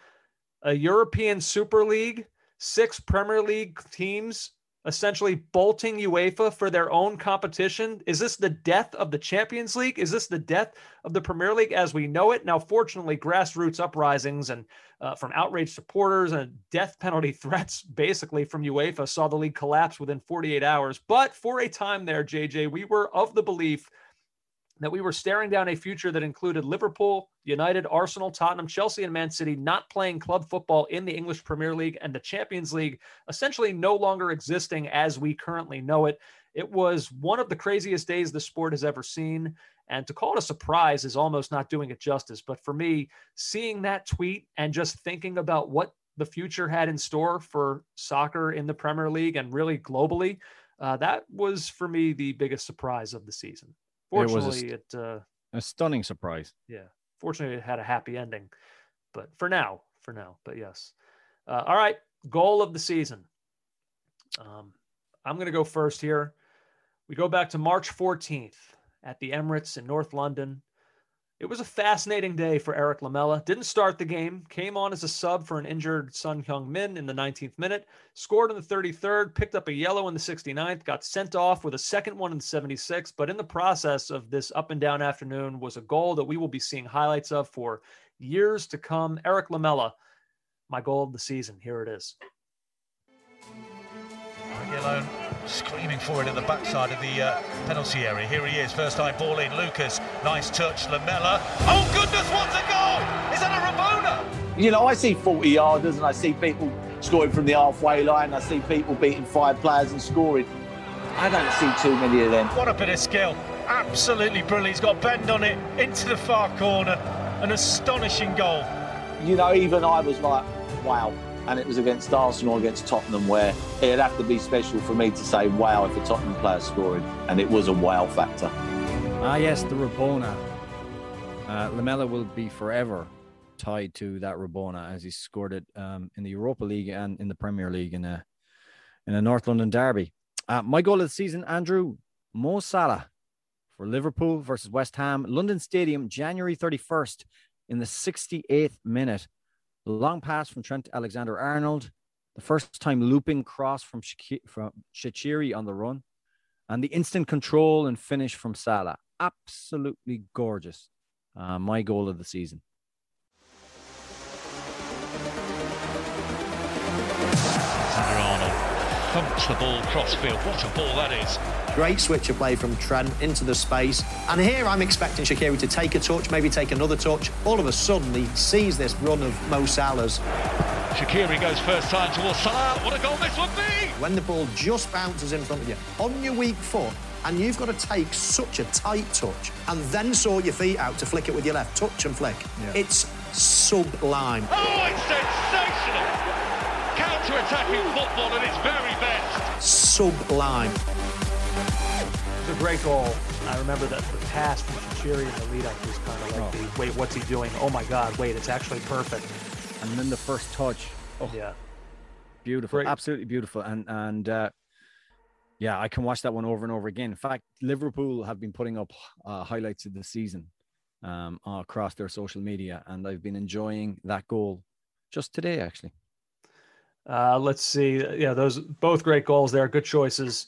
a European Super League, six Premier League teams essentially bolting UEFA for their own competition? Is this the death of the Champions League? Is this the death of the Premier League as we know it? Now, fortunately, grassroots uprisings and uh, from outraged supporters and death penalty threats, basically from UEFA, saw the league collapse within 48 hours. But for a time there, JJ, we were of the belief that we were staring down a future that included Liverpool, United, Arsenal, Tottenham, Chelsea, and Man City not playing club football in the English Premier League and the Champions League essentially no longer existing as we currently know it. It was one of the craziest days the sport has ever seen. And to call it a surprise is almost not doing it justice. But for me, seeing that tweet and just thinking about what the future had in store for soccer in the Premier League and really globally, uh, that was for me the biggest surprise of the season. Fortunately, it, a, it uh, a stunning surprise. Yeah, fortunately, it had a happy ending. But for now, for now, but yes. Uh, all right, goal of the season. Um, I'm going to go first here. We go back to March 14th at the Emirates in North London. It was a fascinating day for Erik Lamela. Didn't start the game, came on as a sub for an injured Son Heung-min in the 19th minute, scored in the 33rd, picked up a yellow in the 69th, got sent off with a second one in the 76th. But in the process of this up and down afternoon was a goal that we will be seeing highlights of for years to come. Erik Lamela, my goal of the season. Here it is. Alone screaming for it at the backside of the uh, penalty area. Here he is, first time ball in. Lucas, nice touch. Lamela. Oh goodness, what a goal! Is that a Rabona? You know, I see 40 yarders and I see people scoring from the halfway line. I see people beating five players and scoring. I don't see too many of them. What a bit of skill. Absolutely brilliant. He's got bend on it into the far corner. An astonishing goal. You know, even I was like, wow, and it was against Arsenal against Tottenham where it'd have to be special for me to say wow if a Tottenham player scored, and it was a wow factor. Ah yes, the Rabona. Uh, Lamela will be forever tied to that Rabona as he scored it um, in the Europa League and in the Premier League in a in a North London derby. Uh, my goal of the season, Andrew Mo Salah for Liverpool versus West Ham, London Stadium, January 31st in the 68th minute. Long pass from Trent Alexander Arnold. The first time looping cross from, from Shaqiri on the run. And the instant control and finish from Salah. Absolutely gorgeous. Uh, my goal of the season. Alexander Arnold the ball crossfield. What a ball that is. Great switch of play from Trent into the space. And here I'm expecting Shaqiri to take a touch, maybe take another touch. All of a sudden, he sees this run of Mo Salah's. Shaqiri goes first time towards Salah. What a goal this would be! When the ball just bounces in front of you on your weak foot, and you've got to take such a tight touch and then sort your feet out to flick it with your left touch and flick. Yeah. It's sublime. Oh, it's sensational! Counter-attacking football at its very best. Sublime was a great goal. I remember that the pass from Shaqiri in the lead up was kind of like oh. the wait, what's he doing? Oh my God, wait, it's actually perfect. And then the first touch. Oh, yeah, beautiful, great. absolutely beautiful. And and uh, yeah, I can watch that one over and over again. In fact, Liverpool have been putting up uh, highlights of the season um, across their social media, and I've been enjoying that goal just today, actually. Uh, let's see. Yeah, those both great goals there. Good choices.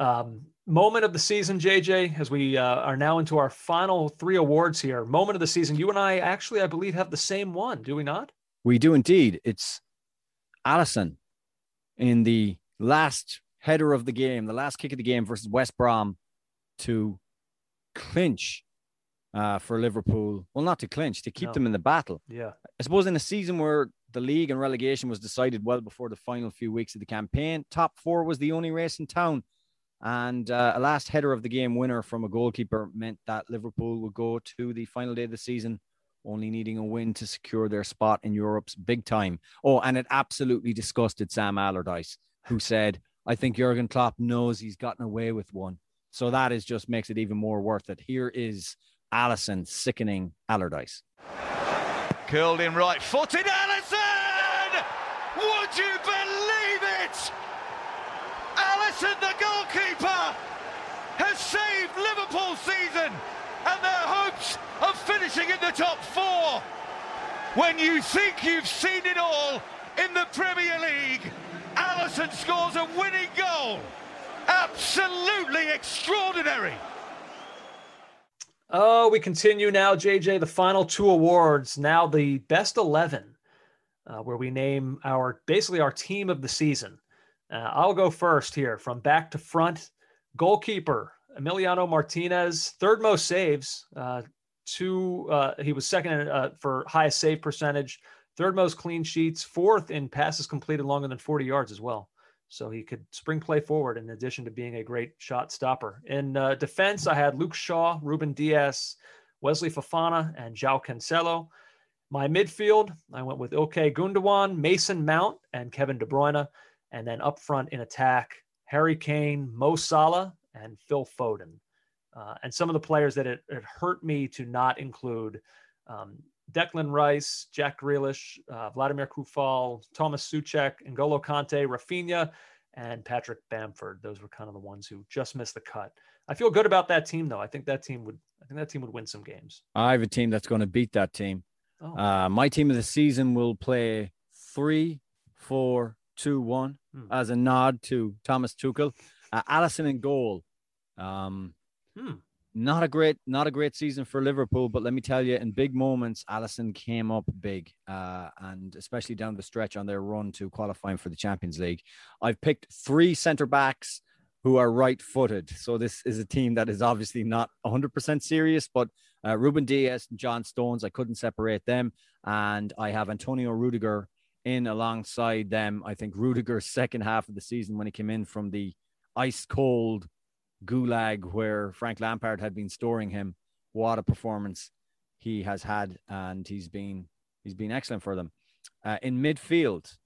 Um, moment of the season, JJ, as we uh, are now into our final three awards here. Moment of the season. You and I actually, I believe, have the same one, do we not? We do indeed. It's Alisson in the last header of the game, the last kick of the game versus West Brom to clinch uh, for Liverpool. Well, not to clinch, to keep no. them in the battle. Yeah. I suppose in a season where the league and relegation was decided well before the final few weeks of the campaign, top four was the only race in town. And uh, a last header of the game winner from a goalkeeper meant that Liverpool would go to the final day of the season, only needing a win to secure their spot in Europe's big time. Oh, and it absolutely disgusted Sam Allardyce, who said, I think Jurgen Klopp knows he's gotten away with one. So that is just makes it even more worth it. Here is Alisson sickening Allardyce. Curled in right footed Alisson! Would you again, and their hopes of finishing in the top four. When you think you've seen it all in the Premier League, Alisson scores a winning goal. Absolutely extraordinary. Oh, we continue now, JJ. The final two awards. Now the best 11, uh, where we name our basically our team of the season. Uh, I'll go first here from back to front. Goalkeeper Emiliano Martinez, third most saves. Uh, two, uh, he was second uh, for highest save percentage, third most clean sheets, fourth in passes completed longer than 40 yards as well. So he could spring play forward in addition to being a great shot stopper. In uh, defense, I had Luke Shaw, Ruben Dias, Wesley Fofana, and João Cancelo. My midfield, I went with Ilkay Gundogan, Mason Mount, and Kevin De Bruyne. And then up front in attack, Harry Kane, Mo Salah, and Phil Foden. Uh, and some of the players that it, it hurt me to not include um, Declan Rice, Jack Grealish, uh, Vladimir Coufal, Thomas Soucek, N'Golo Kante, Raphinha, and Patrick Bamford. Those were kind of the ones who just missed the cut. I feel good about that team, though. I think that team would. I think that team would win some games. I have a team that's going to beat that team. Oh. Uh, my team of the season will play three, four, two, one, Hmm. as a nod to Thomas Tuchel. Uh, Alisson in goal. Um, Hmm. not a great, not a great season for Liverpool, but let me tell you, in big moments, Alisson came up big, uh, and especially down the stretch on their run to qualifying for the Champions League. I've picked three centre backs who are right-footed, so this is a team that is obviously not 100% serious, but uh, Ruben Dias and John Stones, I couldn't separate them, and I have Antonio Rudiger in alongside them. I think Rudiger's second half of the season when he came in from the ice cold gulag where Frank Lampard had been storing him. What a performance he has had, and he's been he's been excellent for them. Uh, in midfield,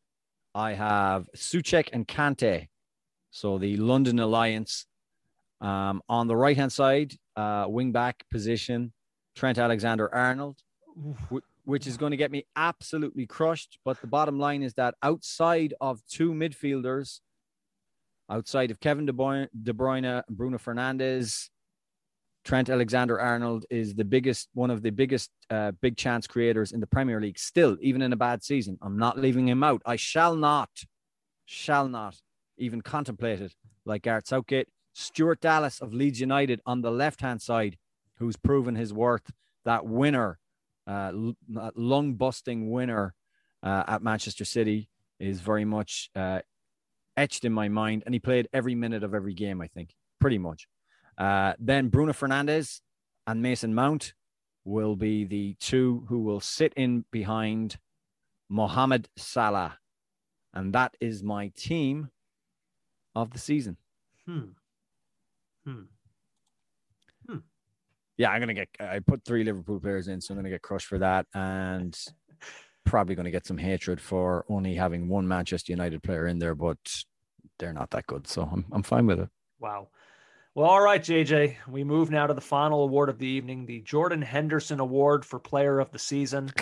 I have Soucek and Kante, so the London Alliance. Um, on the right hand side, uh, wing back position, Trent Alexander Arnold, wh- which is going to get me absolutely crushed. But the bottom line is that outside of two midfielders, outside of Kevin De Bruyne, Bruno Fernandes, Trent Alexander Arnold is the biggest, one of the biggest uh, big chance creators in the Premier League still, even in a bad season. I'm not leaving him out. I shall not, shall not even contemplate it like Gareth Southgate. Stuart Dallas of Leeds United on the left hand side, who's proven his worth, that winner, uh, lung busting winner uh, at Manchester City, is very much uh, etched in my mind. And he played every minute of every game, I think, pretty much. Uh, then Bruno Fernandes and Mason Mount will be the two who will sit in behind Mohamed Salah. And that is my team of the season. Hmm. Hmm. Yeah, I'm gonna get. I put three Liverpool players in, so I'm gonna get crushed for that, and probably gonna get some hatred for only having one Manchester United player in there, but they're not that good, so I'm I'm fine with it. Wow. Well, all right, JJ. We move now to the final award of the evening, the Jordan Henderson Award for Player of the Season.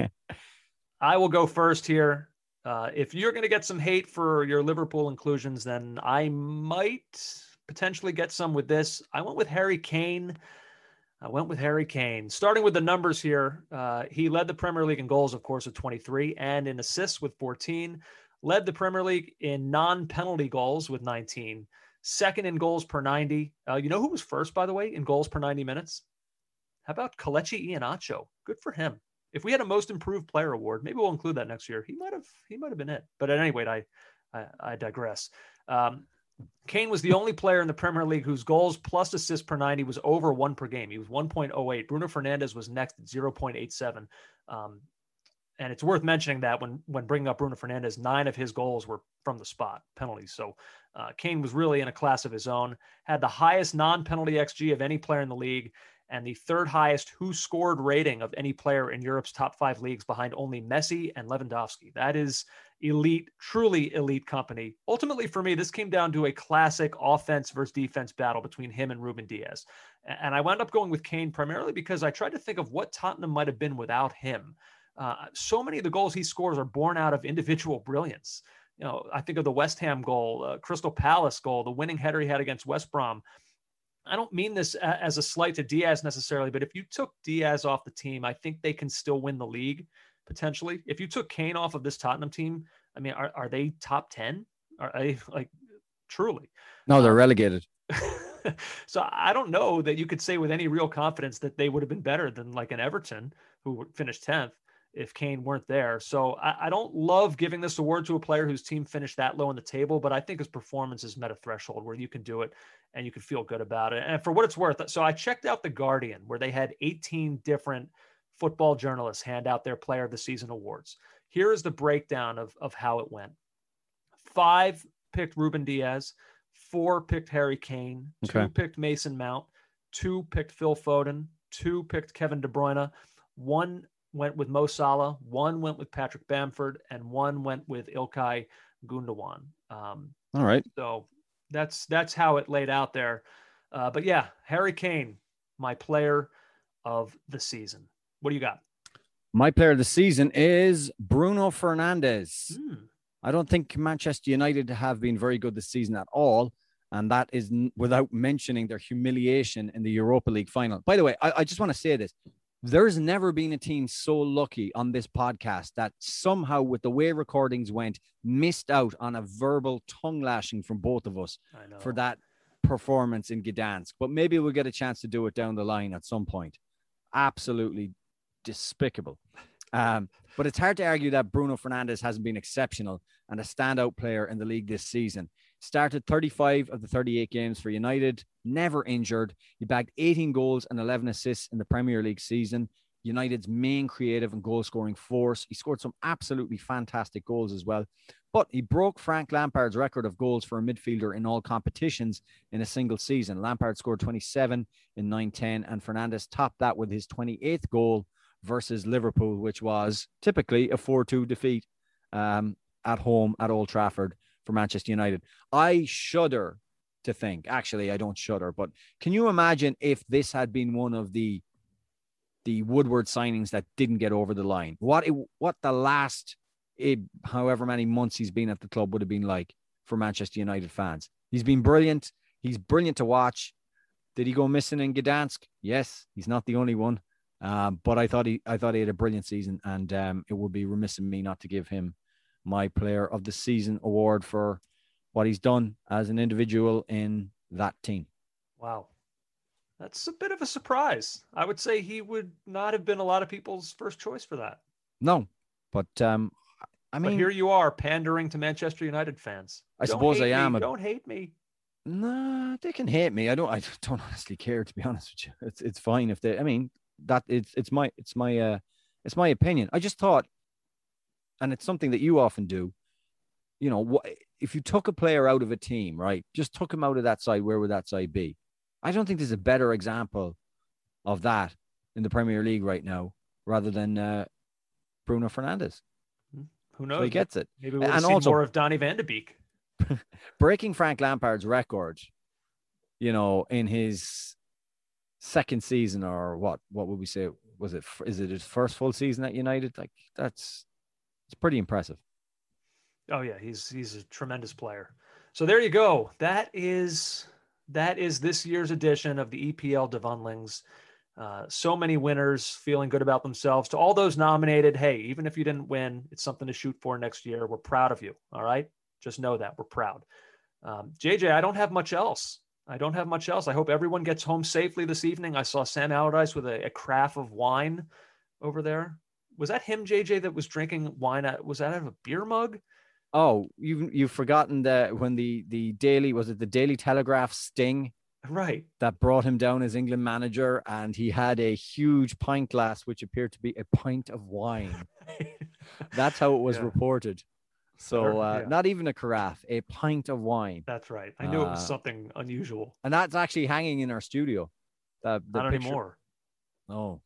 I will go first here. Uh, if you're going to get some hate for your Liverpool inclusions, then I might potentially get some with this. I went with Harry Kane. I went with Harry Kane. Starting with the numbers here, uh, he led the Premier League in goals, of course, with 23, and in assists with 14. Led the Premier League in non-penalty goals with 19. Second in goals per 90. Uh, you know who was first, by the way, in goals per 90 minutes? How about Kelechi Iheanacho? Good for him. If we had a most improved player award, maybe we'll include that next year. He might have he might have been it. But at any rate, I I, I digress. Um, Kane was the only player in the Premier League whose goals plus assists per 90 was over one per game. He was 1.08. Bruno Fernandes was next at 0.87. Um, and it's worth mentioning that when when bringing up Bruno Fernandes, nine of his goals were from the spot penalties. So uh, Kane was really in a class of his own. Had the highest non-penalty xG of any player in the league, and the third highest WhoScored rating of any player in Europe's top five leagues, behind only Messi and Lewandowski. That is elite, truly elite company. Ultimately, for me, this came down to a classic offense versus defense battle between him and Ruben Dias. And I wound up going with Kane primarily because I tried to think of what Tottenham might have been without him. Uh, so many of the goals he scores are born out of individual brilliance. You know, I think of the West Ham goal, uh, Crystal Palace goal, the winning header he had against West Brom. I don't mean this as a slight to Dias necessarily, but if you took Diaz off the team, I think they can still win the league potentially. If you took Kane off of this Tottenham team, I mean, are, are they top 10? Are they like truly? No, they're um, relegated. so I don't know that you could say with any real confidence that they would have been better than like an Everton who finished 10th if Kane weren't there. So I, I, don't love giving this award to a player whose team finished that low on the table, but I think his performance has met a threshold where you can do it and you can feel good about it. And for what it's worth, so I checked out The Guardian where they had 18 different football journalists hand out their player of the season awards. Here is the breakdown of, of how it went. Five picked Ruben Dias, four picked Harry Kane, okay. two picked Mason Mount, two picked Phil Foden, two picked Kevin De Bruyne, one went with Mo Salah, one went with Patrick Bamford, and one went with Ilkay Gundogan. Um, All right. So that's that's how it laid out there. Uh, but yeah, Harry Kane, my player of the season. What do you got? My player of the season is Bruno Fernandes. Hmm. I don't think Manchester United have been very good this season at all. And that is n- without mentioning their humiliation in the Europa League final. By the way, I, I just want to say this there's never been a team so lucky on this podcast that somehow, with the way recordings went, missed out on a verbal tongue lashing from both of us for that performance in Gdansk. But maybe we'll get a chance to do it down the line at some point. Absolutely despicable. Um, but it's hard to argue that Bruno Fernandes hasn't been exceptional and a standout player in the league this season. Started 35 of the 38 games for United, never injured. He bagged 18 goals and 11 assists in the Premier League season. United's main creative and goal scoring force. He scored some absolutely fantastic goals as well. But he broke Frank Lampard's record of goals for a midfielder in all competitions in a single season. Lampard scored 27 in 9 10, and Fernandes topped that with his 28th goal versus Liverpool, which was typically a 4 2 defeat um, at home at Old Trafford for Manchester United. I shudder to think, actually, I don't shudder, but can you imagine if this had been one of the the Woodward signings that didn't get over the line? What it, what the last it, however many months he's been at the club would have been like for Manchester United fans. He's been brilliant. He's brilliant to watch. Did he go missing in Gdansk? Yes, he's not the only one. Um, but I thought he, I thought he had a brilliant season, and um, it would be remiss of me not to give him my player of the season award for what he's done as an individual in that team. Wow. That's a bit of a surprise. I would say he would not have been a lot of people's first choice for that. No, but um, I mean, but here you are pandering to Manchester United fans. I don't suppose I am. Don't hate me. Nah, they can hate me. I don't. I don't honestly care to be honest with you. It's it's fine if they. I mean, that it's it's my it's my uh it's my opinion. I just thought and it's something that you often do. You know, what if you took a player out of a team, right? Just took him out of that side, where would that side be? I don't think there's a better example of that in the Premier League right now, rather than uh, Bruno Fernandes. Hmm. Who knows? So he gets it. Maybe we'll and see also, more of Donny Van de Beek. breaking Frank Lampard's record, you know, in his second season or what? What would we say? Was it? Is it his first full season at United? Like that's it's pretty impressive. Oh yeah, he's he's a tremendous player. So there you go. That is that is this year's edition of the EPL Devundlings. Uh, so many winners feeling good about themselves. To all those nominated, hey, even if you didn't win, it's something to shoot for next year. We're proud of you. All right, just know that we're proud. Um, JJ, I don't have much else. I don't have much else. I hope everyone gets home safely this evening. I saw Sam Allardyce with a, a carafe of wine over there was that him, JJ, that was drinking wine? At, was that out of a beer mug? Oh, you've you've forgotten that when the the Daily was it the Daily Telegraph sting, right? That brought him down as England manager, and he had a huge pint glass which appeared to be a pint of wine. That's how it was yeah. reported. So uh, yeah. not even a carafe, a pint of wine. That's right. I knew uh, it was uh, something unusual. And that's actually hanging in our studio. The, the not picture. anymore. Oh,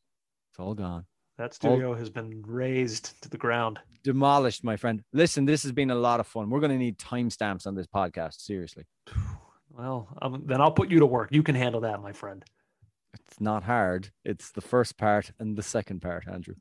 it's all gone. That studio has been razed to the ground. Demolished, my friend. Listen, this has been a lot of fun. We're going to need timestamps on this podcast. Seriously. Well, um, then I'll put you to work. You can handle that, my friend. It's not hard. It's the first part and the second part, Andrew.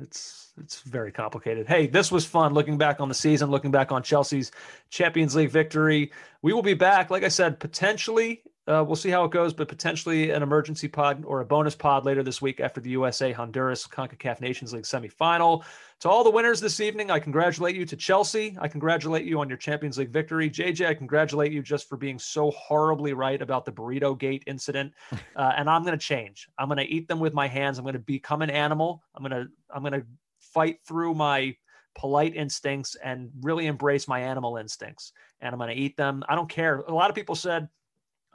It's it's very complicated. Hey, this was fun looking back on the season, looking back on Chelsea's Champions League victory. We will be back, like I said, potentially Uh, we'll see how it goes, but potentially an emergency pod or a bonus pod later this week after the USA Honduras CONCACAF Nations League semifinal. To all the winners this evening, I congratulate you. To Chelsea, I congratulate you on your Champions League victory. JJ, I congratulate you just for being so horribly right about the burrito gate incident. Uh, and I'm going to change. I'm going to eat them with my hands. I'm going to become an animal. I'm going to I'm going to fight through my polite instincts and really embrace my animal instincts. And I'm going to eat them. I don't care. A lot of people said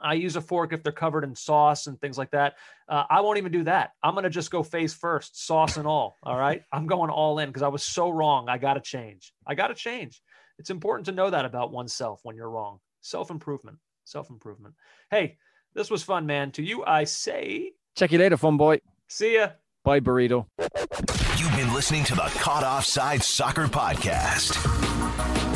I use a fork if they're covered in sauce and things like that. Uh, I won't even do that. I'm going to just go face first, sauce and all. All right. I'm going all in because I was so wrong. I got to change. I got to change. It's important to know that about oneself when you're wrong. Self improvement. Self improvement. Hey, this was fun, man. To you, I say, check you later, fun boy. See ya. Bye, burrito. You've been listening to the Caught Offside Soccer Podcast.